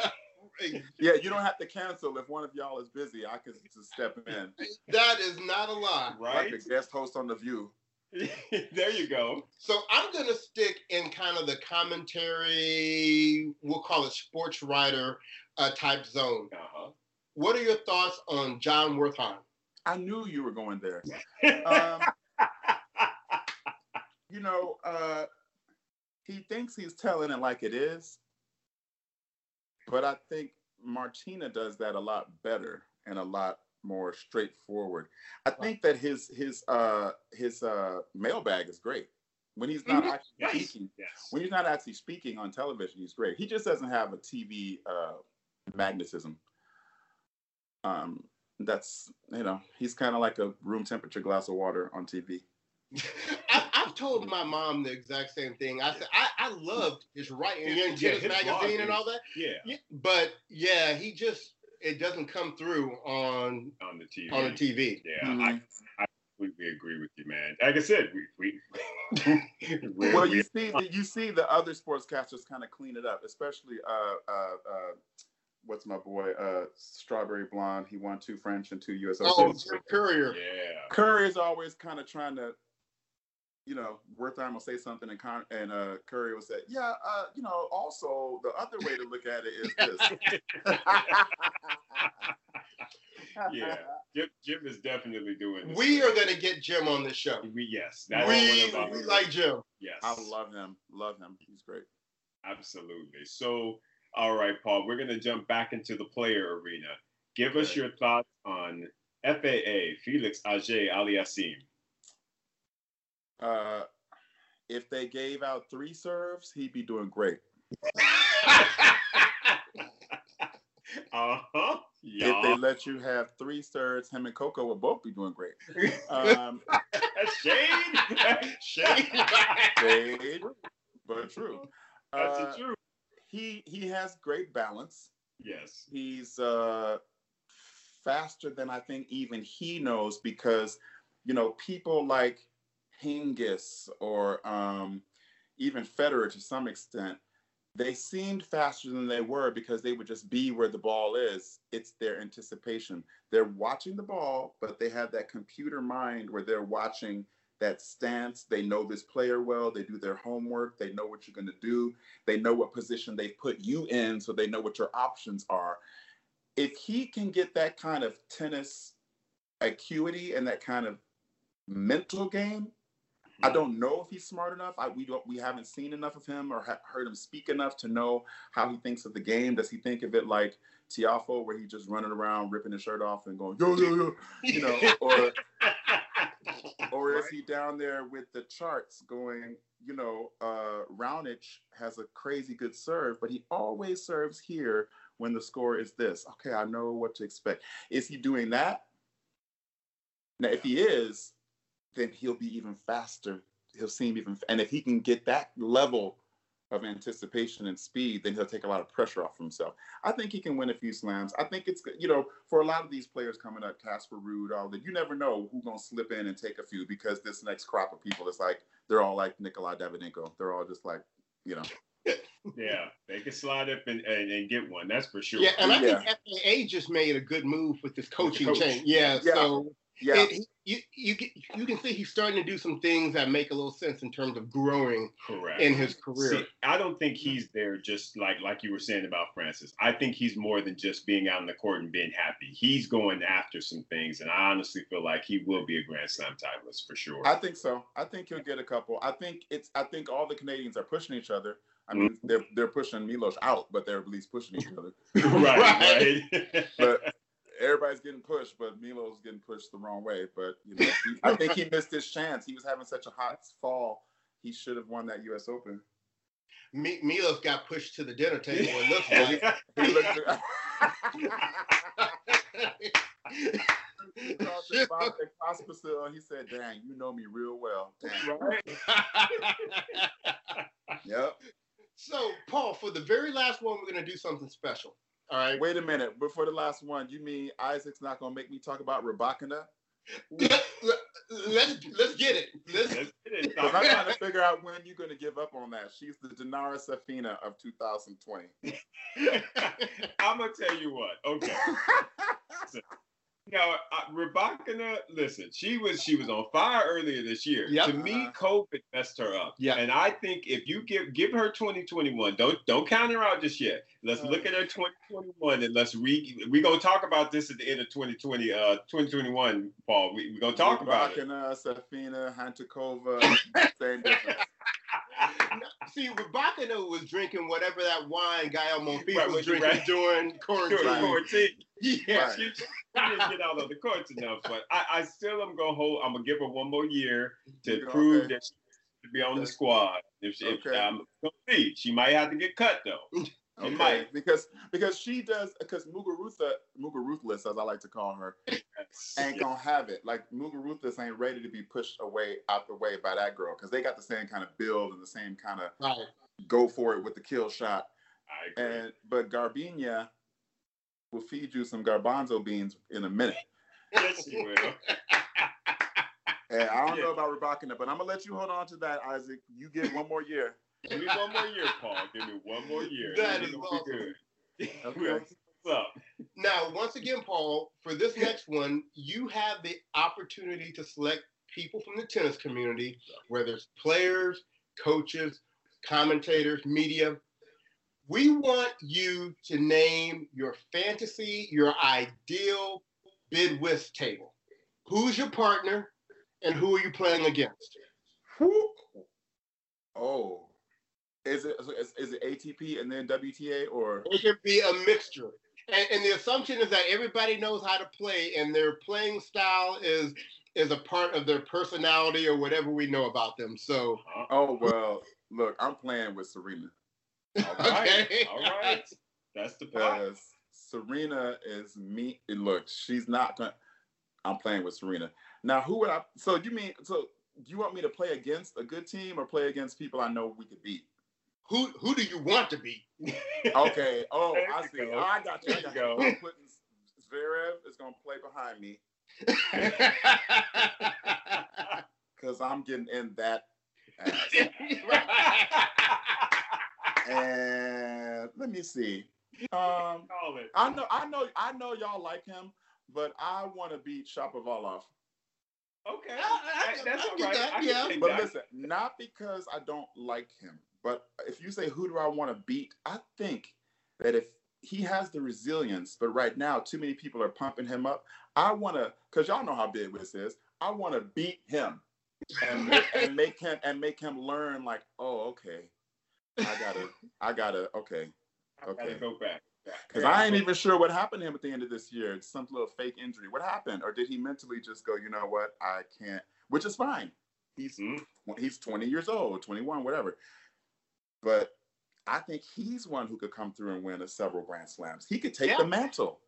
we, yeah, you don't have to cancel if one of y'all is busy. I can just step in. That is not a lie. Right. Like a guest host on The View. there you go. So I'm going to stick in kind of the commentary, we'll call it sports writer uh, type zone. Uh-huh. What are your thoughts on Jon Wertheim? I knew you were going there. um, you know, uh, he thinks he's telling it like it is, but I think Martina does that a lot better and a lot more straightforward. I think that his his uh his uh mailbag is great. When he's not Mhm. actually Yes. speaking, Yes. when he's not actually speaking on television, he's great. He just doesn't have a TV uh magnetism. Um that's you know, he's kind of like a room temperature glass of water on TV. I, I've told my mom the exact same thing. I said I, I loved his writing in Yeah, Tennis his magazine blog and all that. Yeah. Yeah, but yeah, he just it doesn't come through on On the TV. on the TV. Yeah. Mhm. I, I completely agree with you, man. Like I said, we we. we well, you see, the, you see the other sportscasters kind of clean it up, especially uh, uh, uh, what's my boy, uh, Strawberry Blonde. He won two French and two U.S. Oh, Opens. Courier. yeah. Curry is always kind of trying to, you know, Wertheim will say something and Con- and uh, Curry will say, yeah, uh, you know, also the other way to look at it is this. Yeah. Jim, Jim is definitely doing this. We are gonna get Jim on the show. We yes, that's We, one of our, we like Jim. yes. I love him. Love him. He's great. Absolutely. So, all right, Paul, we're going to jump back into the player arena. Give us your thoughts on FAA, Felix Auger Aliassime. Uh, if they gave out three serves, he'd be doing great. uh huh. If they let you have three serves, him and Coco would both be doing great. Um, Shade. Shade. shade, but true. That's Uh, the truth. He he has great balance. Yes. He's uh, faster than I think even he knows because you know people like Hingis or um, even Federer to some extent. They seemed faster than they were because they would just be where the ball is. It's their anticipation. They're watching the ball, but they have that computer mind where they're watching that stance. They know this player well. They do their homework. They know what you're going to do. They know what position they've put you in, so they know what your options are. If he can get that kind of tennis acuity and that kind of mental game, I hmm. don't know if he's smart enough. I, we don't. We haven't seen enough of him or ha- heard him speak enough to know how he thinks of the game. Does he think of it like Tiafoe, where he's just running around ripping his shirt off and going yo yo yo, you know, or or is he down there with the charts going, you know, uh, Raonic has a crazy good serve, but he always serves here when the score is this. Okay, I know what to expect. Is he doing that? Now, if he is, then he'll be even faster. He'll seem even, and if he can get that level of anticipation and speed, then he'll take a lot of pressure off himself. I think he can win a few slams. I think it's you know, for a lot of these players coming up, Casper Ruud, all that, you never know who's gonna slip in and take a few because this next crop of people is like they're all like Nikolai Davydenko. They're all just like, you know, yeah, they can slide up and, and, and get one. That's for sure. Yeah, and I Yeah. think FAA just made a good move with this coaching coach. change. Yeah, Yeah. so yeah, it, he- you you get- you can see he's starting to do some things that make a little sense in terms of growing Correct. in his career. See, I don't think he's there just like like you were saying about Frances. I think he's more than just being out in the court and being happy. He's going after some things, and I honestly feel like he will be a Grand Slam titleist for sure. I think so. I think he'll get a couple. I think it's. I think all the Canadians are pushing each other. I mean, mm-hmm. they're they're pushing Milos out, but they're at least pushing each other. right, right. But everybody's getting pushed, but Milo's getting pushed the wrong way. But you know, he, I think he missed his chance. He was having such a hot fall. He should have won that U.S. Open. Mi- Milos got pushed to the dinner table. It looks like. He looked. he called the Bob Hospital. He said, "Dang, you know me real well." Dang. right. Yep. so, Paul, for the very last one, we're going to do something special. All right. Wait a minute. Before the last one, you mean Isaac's not gonna make me talk about Rybakina? Let, let's let's get it. Let's, Let's get it. I'm trying to figure out when you're gonna give up on that. She's the Dinara Safina of 2020. I'm gonna tell you what. Okay. Now, uh, Rebecca, listen, she was she was on fire earlier this year. Yep. To me, COVID messed her up. Yeah. And I think if you give give her 2021, don't don't count her out just yet. Let's Uh. look at her 2021 and let's re we gonna talk about this at the end of 2020, uh 2021, Paul. We we gonna talk about it. Safina, Hantuchova, same difference. See, Rebecca was drinking whatever that wine Gael Monfils Right, was drinking right. during quarantine. During quarantine. Yeah. She, she didn't get out of the courts enough, but I, I still am gonna hold. I'm gonna give her one more year to Okay. prove that she should be on the squad. If, she, Okay. Gonna see, she might have to get cut though. It Okay, might. because because she does because Muguruza Mugaruthless as I like to call her ain't gonna have it. Like Mugaruthless ain't ready to be pushed away out the way by that girl because they got the same kind of build and the same kind of Right. go for it with the kill shot. I agree. And but Garbina will feed you some garbanzo beans in a minute. yes, she will. And I don't Yeah. know about Rebecca, but I'm gonna let you hold on to that, Isaac. You get one more year. Give me one more year, Paul. Give me one more year. That We're is gonna awesome. good. Okay. What's up? Now, once again, Paul, for this next one, you have the opportunity to select people from the tennis community, whether it's players, coaches, commentators, media. We want you to name your fantasy, your ideal bid whist table. Who's your partner and who are you playing against? Whew. Oh, is it is, is it ATP and then WTA or? It can be a mixture. And, and the assumption is that everybody knows how to play and their playing style is is a part of their personality or whatever we know about them. So Uh, Oh well, look, I'm playing with Serena all right. Okay. All right. That's the part. Serena is me. and Look, she's not gonna. I'm playing with Serena now. Who would I? So you mean so? Do you want me to play against a good team or play against people I know we could beat? Who who do you want to be? Okay. Oh, There I you see. go. Oh, I got you. I There got you you. go. I'm putting Zverev is gonna play behind me because I'm getting in that and let me see. Um, I know, I know, I know y'all like him, but I want to beat Shapovalov. Okay. I- I- That's I all get right. that, I yeah. But that. listen, not because I don't like him, but if you say who do I want to beat, I think that if he has the resilience, but right now too many people are pumping him up. I want to, cause y'all know how big this is. I want to beat him and make, and make him and make him learn like, oh, okay, I gotta, I gotta, okay, I gotta okay. go back. Because I ain't even sure what happened to him at the end of this year. It's some little fake injury. What happened? Or did he mentally just go, you know what, I can't, which is fine. He's Hmm? he's 20 years old, 21, whatever. But I think he's one who could come through and win a several Grand Slams. He could take Yeah. the mantle.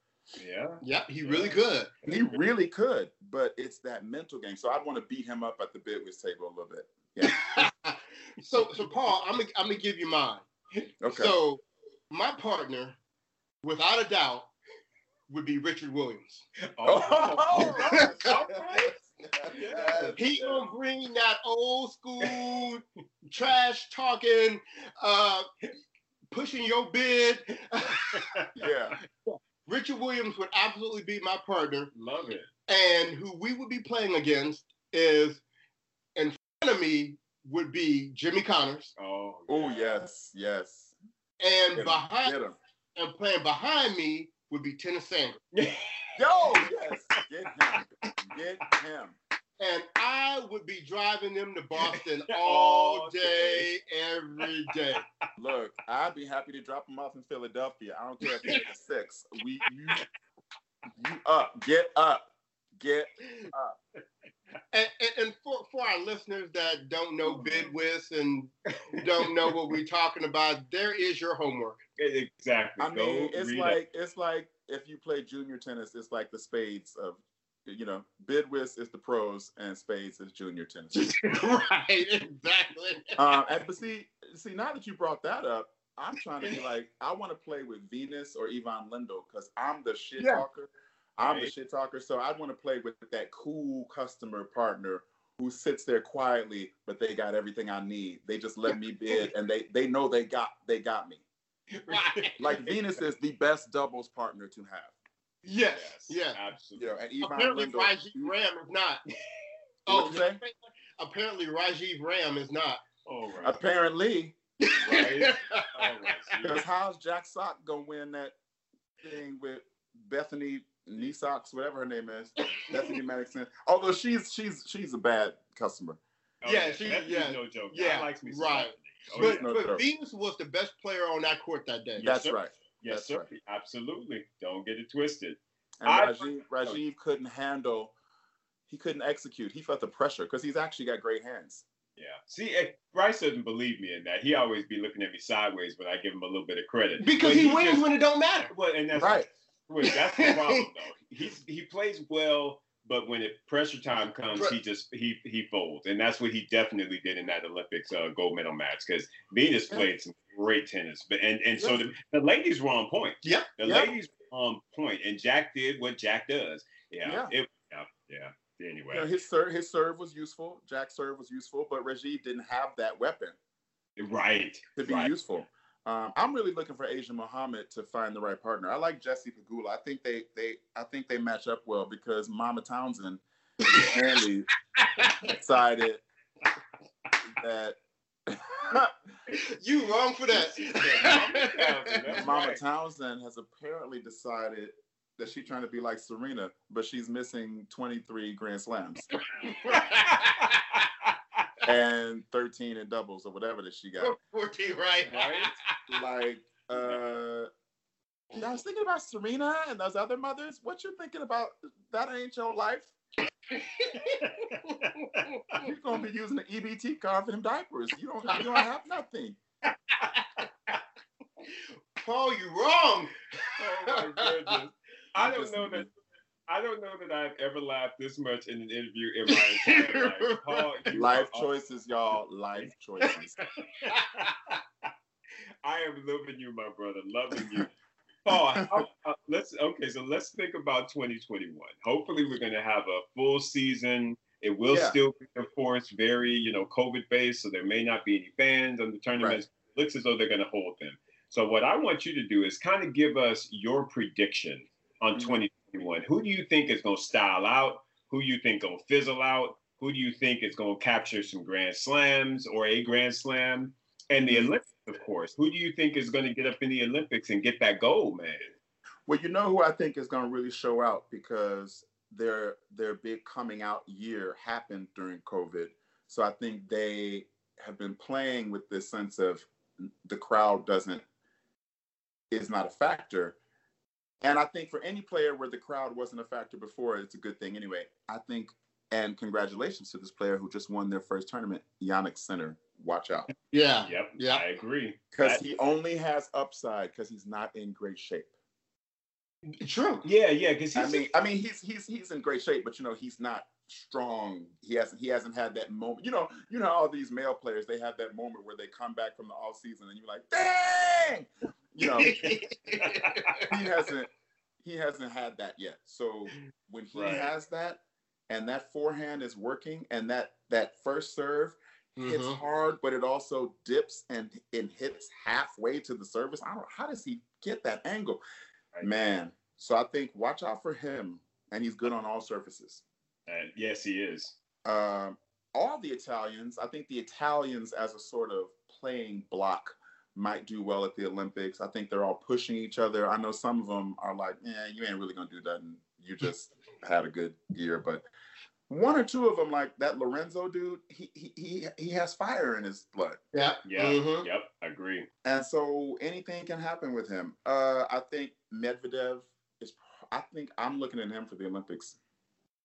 Yeah. yep, he really could. He really could, but it's that mental game. So I'd want to beat him up at the bid whist table a little bit. Yeah. so so Paul, I'm gonna I'm gonna give you mine. Okay. So my partner, without a doubt, would be Richard Williams. oh, Yes. all right. Yes, He yes. gonna bring that old school trash talking, uh, pushing your bid. Yeah. Richard Williams would absolutely be my partner, Love it. and who we would be playing against is in front of me would be Jimmy Connors, Oh. Oh, yes, yes. and Get behind Get him. and playing behind me would be Tennis Sanders. Yo, yes. Get him. Get him. And I would be driving them to Boston All all day, every day. Look, I'd be happy to drop them off in Philadelphia. I don't care if it's a six. We you you up. Get up. Get And, and, and for, for our listeners that don't know Bid Whist and don't know what we're talking about, there is your homework. Exactly. I mean, Go it's read like it's like if you play junior tennis, it's like the spades of you know, bid whist is the pros and spades is junior tennis. right, exactly. um, and, but see, see, now that you brought that up, I'm trying to be like, I want to play with Venus or Yvonne Lindell because I'm the shit Yeah. talker. I'm the shit talker, so I'd want to play with that cool customer partner who sits there quietly, but they got everything I need. They just let me bid, and they they know they got they got me. Right. Like Venus is the best doubles partner to have. Yes, yes. Absolutely. You know, and Yvonne Apparently, Lindell. Rajeev Ram is not. Oh, What'd you say? apparently Rajeev Ram is not. All right. Apparently, Right. All right. because how's Jack Sock gonna win that thing with Bethany Nisox, whatever her name is, Bethany Madison? Although she's she's she's a bad customer. Oh, Yeah, she- yeah, no joke. yeah, I likes me right. Bethany. Oh, but no but Venus was the best player on that court that day. That's yes, right. Yes, That's sir. Right. Absolutely. Don't get it twisted. And I, Rajeev, Rajeev couldn't handle. He couldn't execute. He felt the pressure because he's actually got great hands. Yeah. See, Bryce doesn't believe me in that. He always be looking at me sideways when I give him a little bit of credit. Because he, he, wins just, when it don't matter. Well, and that's right. That's the problem, though. He's he plays well, but when it pressure time comes, right. he just he he folds, and that's what he definitely did in that Olympics uh, gold medal match. Because Venus played some great tennis, but and and so the, the ladies were on point. Yeah, the yeah. ladies were on point, and Jack did what Jack does. Yeah, yeah, it, yeah. yeah anyway. You know, his serve his serve was useful. Jack's serve was useful, but Rajeev didn't have that weapon. Right. To be right. useful. Um, I'm really looking for Asia Muhammad to find the right partner. I like Jesse Pegula. I think they they I think they match up well because Mama Townsend apparently decided that you wrong for that. Mama Townsend has apparently decided that she's trying to be like Serena, but she's missing 23 Grand Slams. and 13 in doubles or whatever that she got. 14, right? Right? like, uh, I was thinking about Serena and those other mothers. What you thinking about? That ain't your life. You're gonna be using the EBT card for them diapers. You don't. You don't have nothing. Paul, you're wrong. Oh my goodness. I don't know that. I don't know that I've ever laughed this much in an interview in my entire life. Paul, life choices, y'all. Life choices. I am loving you, my brother. Loving you. Paul, how, uh, let's okay. So let's think about 2021. Hopefully, we're going to have a full season. It will yeah. still be, of course, very you know COVID based, so there may not be any fans on the tournaments. Right. Looks as though they're going to hold them. So what I want you to do is kind of give us your prediction on mm-hmm. 2021. Who do you think is going to style out? Who do you think going to fizzle out? Who do you think is going to capture some Grand Slams or a Grand Slam? And the mm-hmm. Olympics, of course. Who do you think is going to get up in the Olympics and get that gold, man? Well, you know who I think is going to really show out because their their big coming out year happened during COVID. So I think they have been playing with this sense of the crowd doesn't is not a factor. And I think for any player where the crowd wasn't a factor before, it's a good thing anyway. I think, and congratulations to this player who just won their first tournament, Jannik Sinner. Watch out. Yeah. Yep. Yeah. I agree. Because he only has upside because he's not in great shape. True. Yeah, yeah. Because I mean, I mean, he's he's he's in great shape, but you know, he's not strong. He hasn't he hasn't had that moment. You know, you know, all these male players, they have that moment where they come back from the off season and you're like, dang, you know, he hasn't he hasn't had that yet. So when he right. has that and that forehand is working and that that first serve mm-hmm. hits hard, but it also dips and and hits halfway to the service. I don't how does he get that angle? Right. Man. So I think watch out for him. And he's good on all surfaces. And yes, he is. Um, all the Italians, I think the Italians as a sort of playing block might do well at the Olympics. I think they're all pushing each other. I know some of them are like, "Yeah, you ain't really gonna do that, and you just had a good year." But one or two of them, like that Lorenzo dude, he he he, he has fire in his blood. Yeah, yeah, mm-hmm. yep, I agree. And so anything can happen with him. Uh, I think Medvedev is. I think I'm looking at him for the Olympics.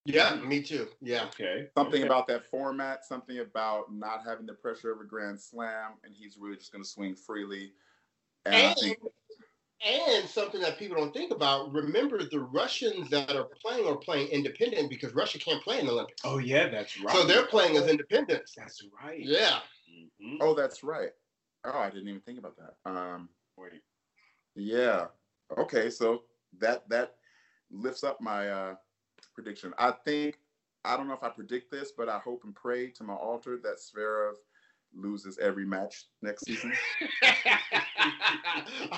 Yeah, me too. Yeah. Okay. Something okay. about that format, something about not having the pressure of a grand slam, and he's really just going to swing freely. And, and, think... and, something that people don't think about, remember the Russians that are playing are playing independent because Russia can't play in the Olympics. Oh, yeah, that's right. So they're playing as independents. That's right. Yeah. Mm-hmm. Oh, that's right. Oh, I didn't even think about that. Um, Wait. Yeah. Okay, so that that lifts up my uh prediction. I think I don't know if I predict this, but I hope and pray to my altar that Zverev loses every match next season.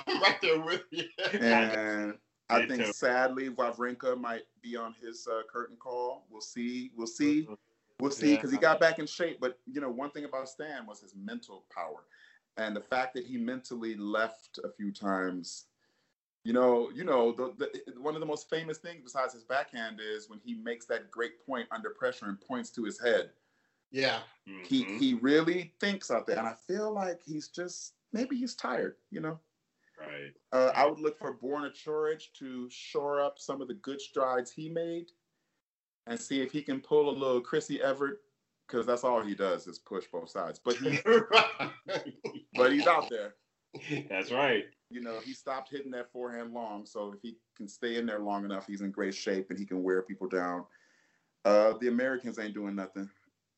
I'm right there with you. And I think sadly Wawrinka might be on his uh, curtain call. We'll see. We'll see. Mm-hmm. We'll see because he got back in shape. But you know, one thing about Stan was his mental power, and the fact that he mentally left a few times you know, you know, the, the, one of the most famous things besides his backhand is when he makes that great point under pressure and points to his head. Yeah. Mm-hmm. He he really thinks out there, and I feel like he's just maybe he's tired. You know. Right. Uh, I would look for Borna Coric to shore up some of the good strides he made, and see if he can pull a little Chrissy Evert, because that's all he does is push both sides. But he, but he's out there. That's right. You know, he stopped hitting that forehand long, so if he can stay in there long enough, he's in great shape and he can wear people down. Uh, the Americans ain't doing nothing.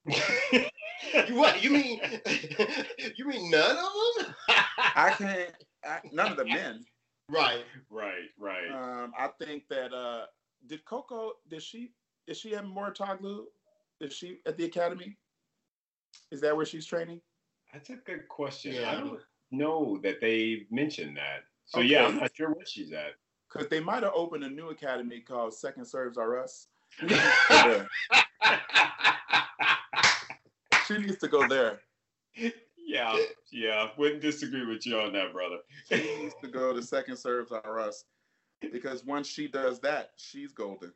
what you mean? you mean none of them? I can't. I, none of the men. Right, right, right. Um, I think that uh, did Coco? Did she? Is she at Mouratoglou? Is she at the academy? Is that where she's training? That's a good question. Yeah. I don't know that they mentioned that. So okay. yeah, I'm not sure where she's at. Because they might have opened a new academy called Second Serves Are Us. She needs to go there. Yeah, yeah. Wouldn't disagree with you on that, brother. she needs to go to Second Serves on Us. Because once she does that, she's golden.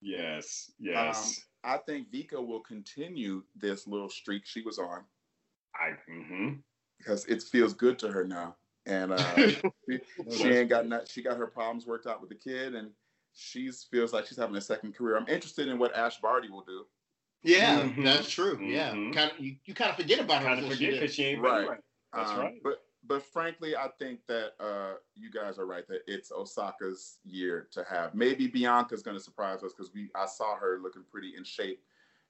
Yes, yes. Um, I think Vika will continue this little streak she was on. I mm-hmm. because it feels good to her now, and uh, she, she ain't got not, she got her problems worked out with the kid, and she feels like she's having a second career. I'm interested in what Ash Barty will do. Yeah, mm-hmm. that's true. Mm-hmm. Yeah, kind of you, you kind of forget about her. Kind of forget because she ain't right. right. That's um, right. But but frankly, I think that uh, you guys are right that it's Osaka's year to have. Maybe Bianca's going to surprise us because we I saw her looking pretty in shape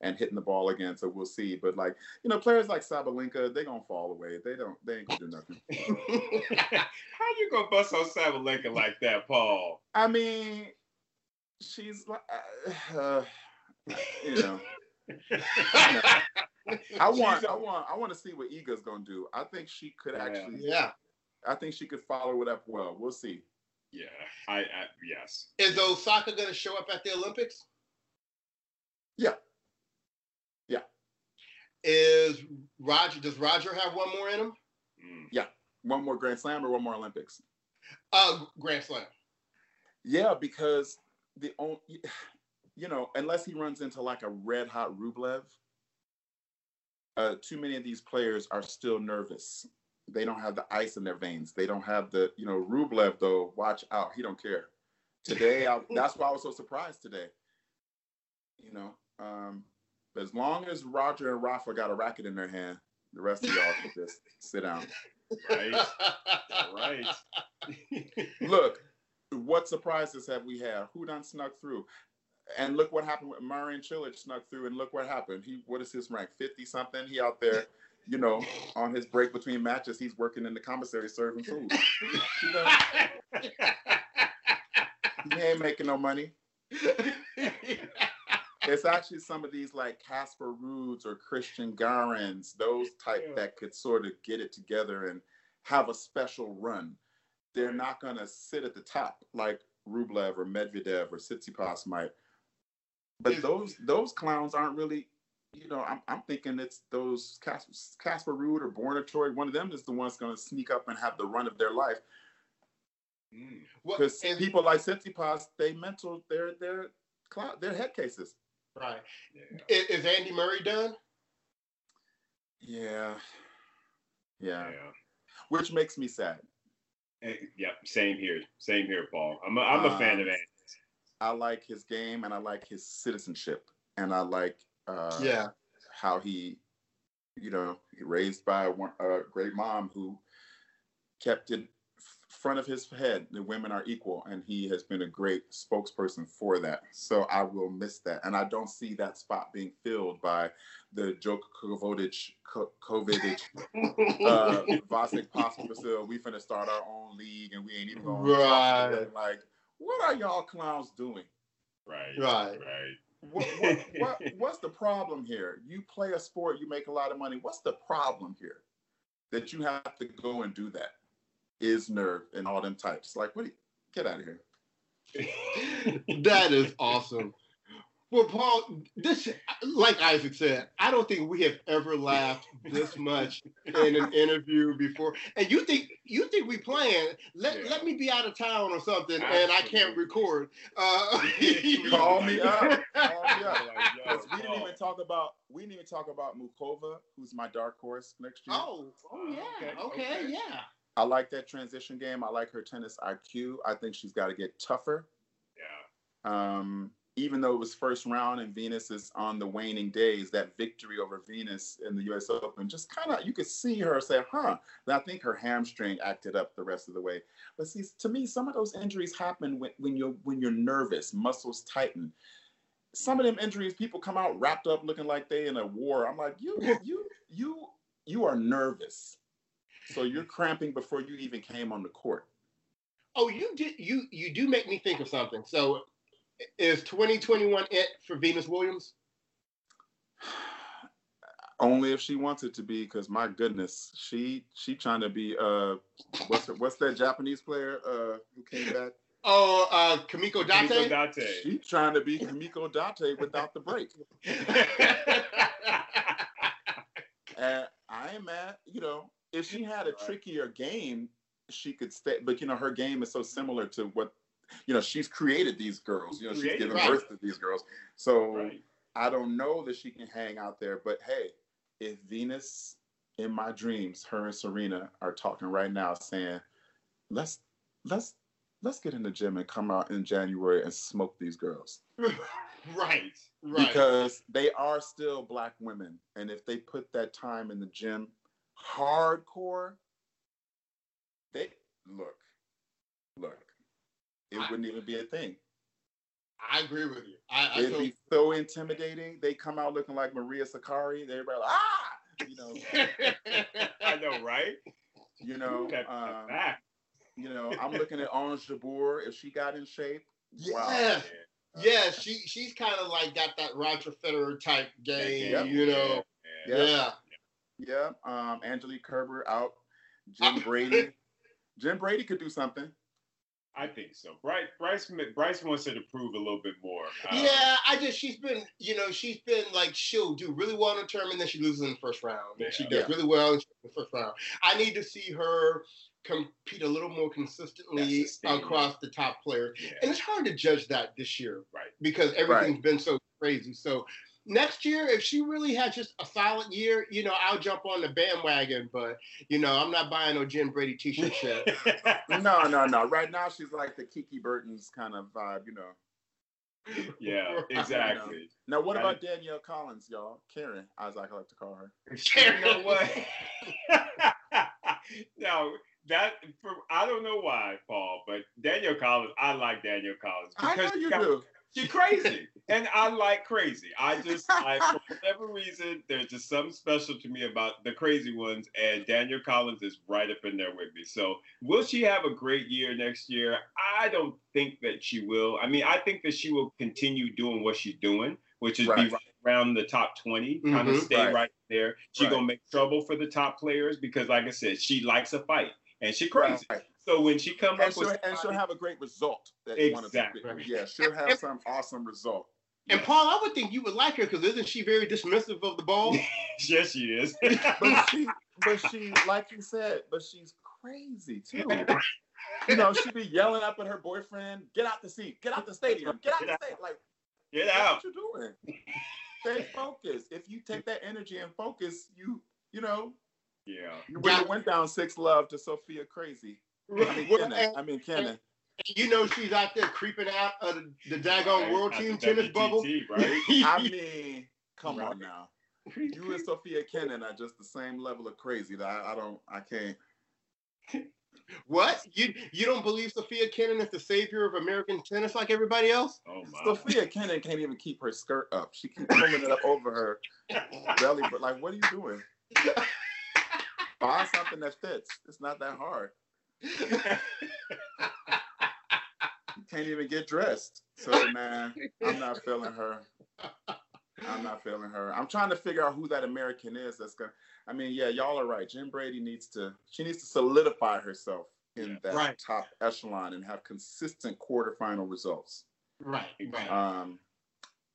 and hitting the ball again. So we'll see. But like you know, players like Sabalenka, they gonna fall away. They don't. They ain't gonna do nothing. How you gonna bust on Sabalenka like that, Paul? I mean, she's like, uh, uh you know. I want, I want, I want to see what Iga's gonna do. I think she could actually, yeah. I think she could follow it up well. We'll see. Yeah, I, I yes. Is Osaka gonna show up at the Olympics? Yeah. Yeah. Is Roger? Does Roger have one more in him? Mm. Yeah, one more Grand Slam or one more Olympics? Uh, Grand Slam. Yeah, because the only you know, unless he runs into like a red hot Rublev, uh, too many of these players are still nervous. They don't have the ice in their veins. They don't have the, you know, Rublev though. Watch out, he don't care. Today, I, that's why I was so surprised today. You know, um, as long as Roger and Rafa got a racket in their hand, the rest of y'all can just sit down. Right, right. Look, what surprises have we had? Who done snuck through? And look what happened with Marin Cilic snuck through, and look what happened. He what is his rank? Fifty something. He out there, you know, on his break between matches, he's working in the commissary serving food. you know, he ain't making no money. it's actually some of these like Casper Ruuds or Cristian Garins, those type that could sort of get it together and have a special run. They're not gonna sit at the top like Rublev or Medvedev or Tsitsipas might but those those clowns aren't really, you know, I'm, I'm thinking it's those Casper, Casper Ruud or Borna Coric. One of them is the one's going to sneak up and have the run of their life. Because mm. people like Tsitsipas, they mental, they're they're cloud, they're head cases. Right. Yeah. Is, is Andy Murray done? Yeah. yeah. Yeah. Which makes me sad. Yep, yeah, same here. Same here, Paul. I'm a, I'm a um, fan of Andy. I like his game and I like his citizenship and I like uh, yeah how he you know raised by a, a great mom who kept it front of his head the women are equal and he has been a great spokesperson for that so i will miss that and i don't see that spot being filled by the Djokovic, Kovic, uh, Vasek Pospisil. We finna start our own league and we ain't even going right. like what are y'all clowns doing? Right. Right. Right. What, what, what, what's the problem here? You play a sport, you make a lot of money. What's the problem here? That you have to go and do that? Is nerve and all them types. Like, what? You, get out of here. that is awesome. Well, Paul, this, like Isaac said, I don't think we have ever laughed this much in an interview before. And you think you think we playing? Let yeah. let me be out of town or something, Absolutely. and I can't record. Uh, Call me up. Call me up. Like, we didn't even talk about we didn't even talk about Muchova, who's my dark horse next year. Oh, oh yeah, okay, okay, okay. yeah. I like that transition game. I like her tennis IQ. I think she's got to get tougher. Yeah. Um, even though it was first round and Venus is on the waning days, that victory over Venus in the U.S. Open just kind of you could see her say, "Huh." And I think her hamstring acted up the rest of the way. But see, to me, some of those injuries happen when, when you're when you're nervous, muscles tighten. Some of them injuries, people come out wrapped up looking like they in a war. I'm like, you you you you are nervous, so you're cramping before you even came on the court. Oh, you did you you do make me think of something. So is 2021 it for Venus Williams? Only if she wants it to be, because my goodness, she she trying to be uh what's her, what's that Japanese player uh who came back? Oh, uh, Kimiko Date. Kimiko Date. She trying to be Kimiko Date without the break. and I am at you know if she had a trickier game, she could stay. But you know her game is so similar to what you know, she's created these girls. You know, she's given right. birth to these girls. So right. I don't know that she can hang out there. But hey, if Venus in my dreams, her and Serena are talking right now, saying, "Let's let's let's get in the gym and come out in January and smoke these girls." right, right. Because they are still black women, and if they put that time in the gym, hardcore, they look, look it I, wouldn't even be a thing. I agree with you. I, It'd I be so intimidating. They come out looking like Maria Sakkari. Everybody like, ah, you know. I know, right? You know, um, you know, I'm looking at Ons Jabeur. If she got in shape, yeah. Wow. Yeah, she she's kind of like got that Roger Federer type game, yep. you know. Yeah. Yeah. yeah. Um, Angelique Kerber out. Jen Brady. Jen Brady could do something. I think so. Bryce, Bryce, Bryce wants her to prove a little bit more. Um, yeah, I just she's been, you know, she's been like she'll do really well in the tournament, then she loses in the first round. Yeah, she does yeah. really well in the first round. I need to see her compete a little more consistently across the top players, yeah. and it's hard to judge that this year, right? Because everything's right. been so crazy. So next year, if she really has just a solid year, you know, I'll jump on the bandwagon. But you know, I'm not buying no Jen Brady t-shirt shit. no, no, no. Right now, she's like the Kiki Bertens kind of vibe, you know. Yeah, exactly. Now, what about Danielle Collins, y'all? Karen, as I like to call her. Karen, you know what? now that for I don't know why, Paul, but Danielle Collins, I like Danielle Collins because I know you do. She's crazy, and I like crazy. I just, I, for whatever reason, there's just something special to me about the crazy ones, and Danielle Collins is right up in there with me. So, will she have a great year next year? I don't think that she will. I mean, I think that she will continue doing what she's doing, which is right. be right around the top 20, mm-hmm. kind of stay right, right there. She's right. gonna make trouble for the top players because, like I said, she likes a fight and she crazy. Right. So when she comes and up she'll, with and she'll have a great result. That exactly. Yeah, she'll have some awesome result. And Paul, I would think you would like her because isn't she very dismissive of the ball? yes, she is. but she, but she, like you said, but she's crazy too. you know, she'd be yelling up at her boyfriend, "Get out the seat! Get out the stadium! Get out get the stadium!" Like, get out! What you doing? Stay focused. If you take that energy and focus, you, you know, yeah, you went down six love to Sophia Crazy. I mean, well, Kenin. I mean, Kenin. You know she's out there creeping out of the, the daggone right. world team tennis WTT, bubble. Right? I mean, come right. on now. You and Sofia Kenin are just the same level of crazy that I, I don't, I can't. What you you don't believe Sofia Kenin is the savior of American tennis like everybody else? Oh my! Sofia Kenin can't even keep her skirt up. She keeps pulling it up over her belly. But like, what are you doing? Buy something that fits. It's not that hard can't even get dressed. So man, I'm not feeling her. I'm not feeling her. I'm trying to figure out who that American is. That's gonna. I mean, yeah, y'all are right. Jen Brady needs to. She needs to solidify herself in yeah, that right. top echelon and have consistent quarterfinal results. Right. Right. Um,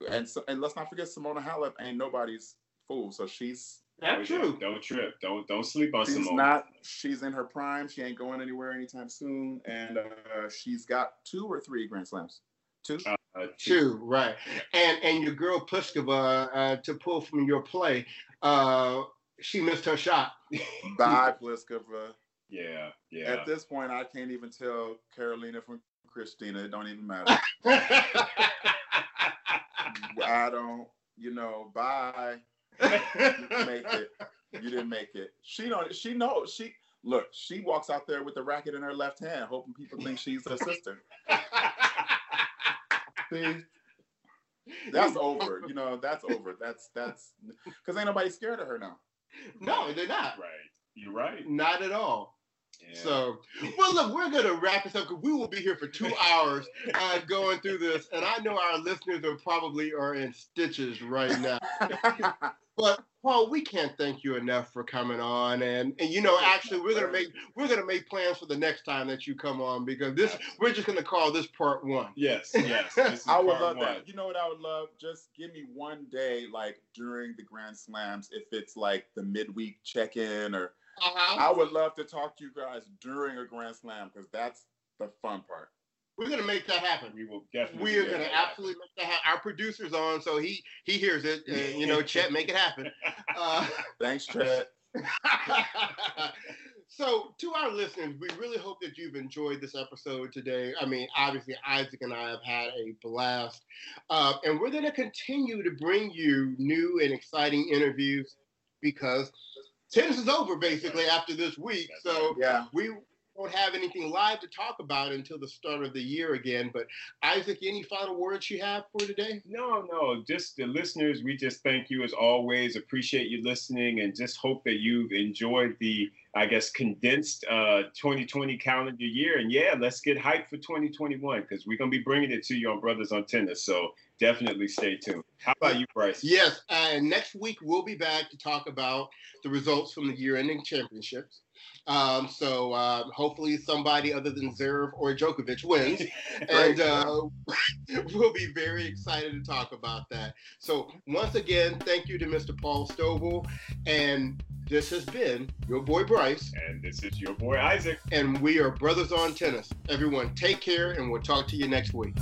and so and let's not forget Simona Halep ain't nobody's fool. So she's that's oh, true. Don't trip. Don't don't sleep on she's Simona. not. She's in her prime. She ain't going anywhere anytime soon, and uh, she's got two or three Grand Slams. Two. Uh, uh, two. right? And and your girl Pliskova, uh, to pull from your play, uh, she missed her shot. Bye, Pliskova. Yeah, yeah. At this point, I can't even tell Karolina from Kristyna. It don't even matter. I don't. You know. Bye. You didn't make it. You didn't make it. She don't. She knows. She look. She walks out there with the racket in her left hand, hoping people think she's her sister. See, that's over. You know, that's over. That's that's because ain't nobody scared of her now. No, they're not. Right. You're right. Not at all. Yeah. So, well, look, we're going to wrap this up because we will be here for two hours uh, going through this, and I know our listeners are probably are in stitches right now. but Paul, we can't thank you enough for coming on, and and you know, actually, we're gonna make we're gonna make plans for the next time that you come on because this we're just gonna call this part one. Yes, yes. I would love one. that. You know what I would love? Just give me one day, like during the Grand Slams, if it's like the midweek check-in, or uh-huh. I would love to talk to you guys during a Grand Slam because that's the fun part. We're gonna make that happen. We will definitely. We are gonna absolutely make that happen. Our producer's on, so he he hears it. And, you know, Chet, make it happen. Uh, Thanks, Chet. so, to our listeners, we really hope that you've enjoyed this episode today. I mean, obviously, Isaac and I have had a blast, uh, and we're going to continue to bring you new and exciting interviews because tennis is over basically after this week. So, yeah, we won't have anything live to talk about until the start of the year again. But Isaac, any final words you have for today? No, no. Just the listeners, we just thank you as always. Appreciate you listening, and just hope that you've enjoyed the, I guess, condensed uh, 2020 calendar year. And yeah, let's get hyped for 2021 because we're gonna be bringing it to you on Bruthas on Tennis. So definitely stay tuned. How about you, Bryce? Yes, and next week we'll be back to talk about the results from the year-ending championships. Um, so uh, hopefully somebody other than Zverev or Djokovic wins, and uh, we'll be very excited to talk about that. So once again, thank you to Mr. Paul Stovall, and this has been your boy Bryce, and this is your boy Isaac, and we are Bruthas on Tennis. Everyone, take care, and we'll talk to you next week.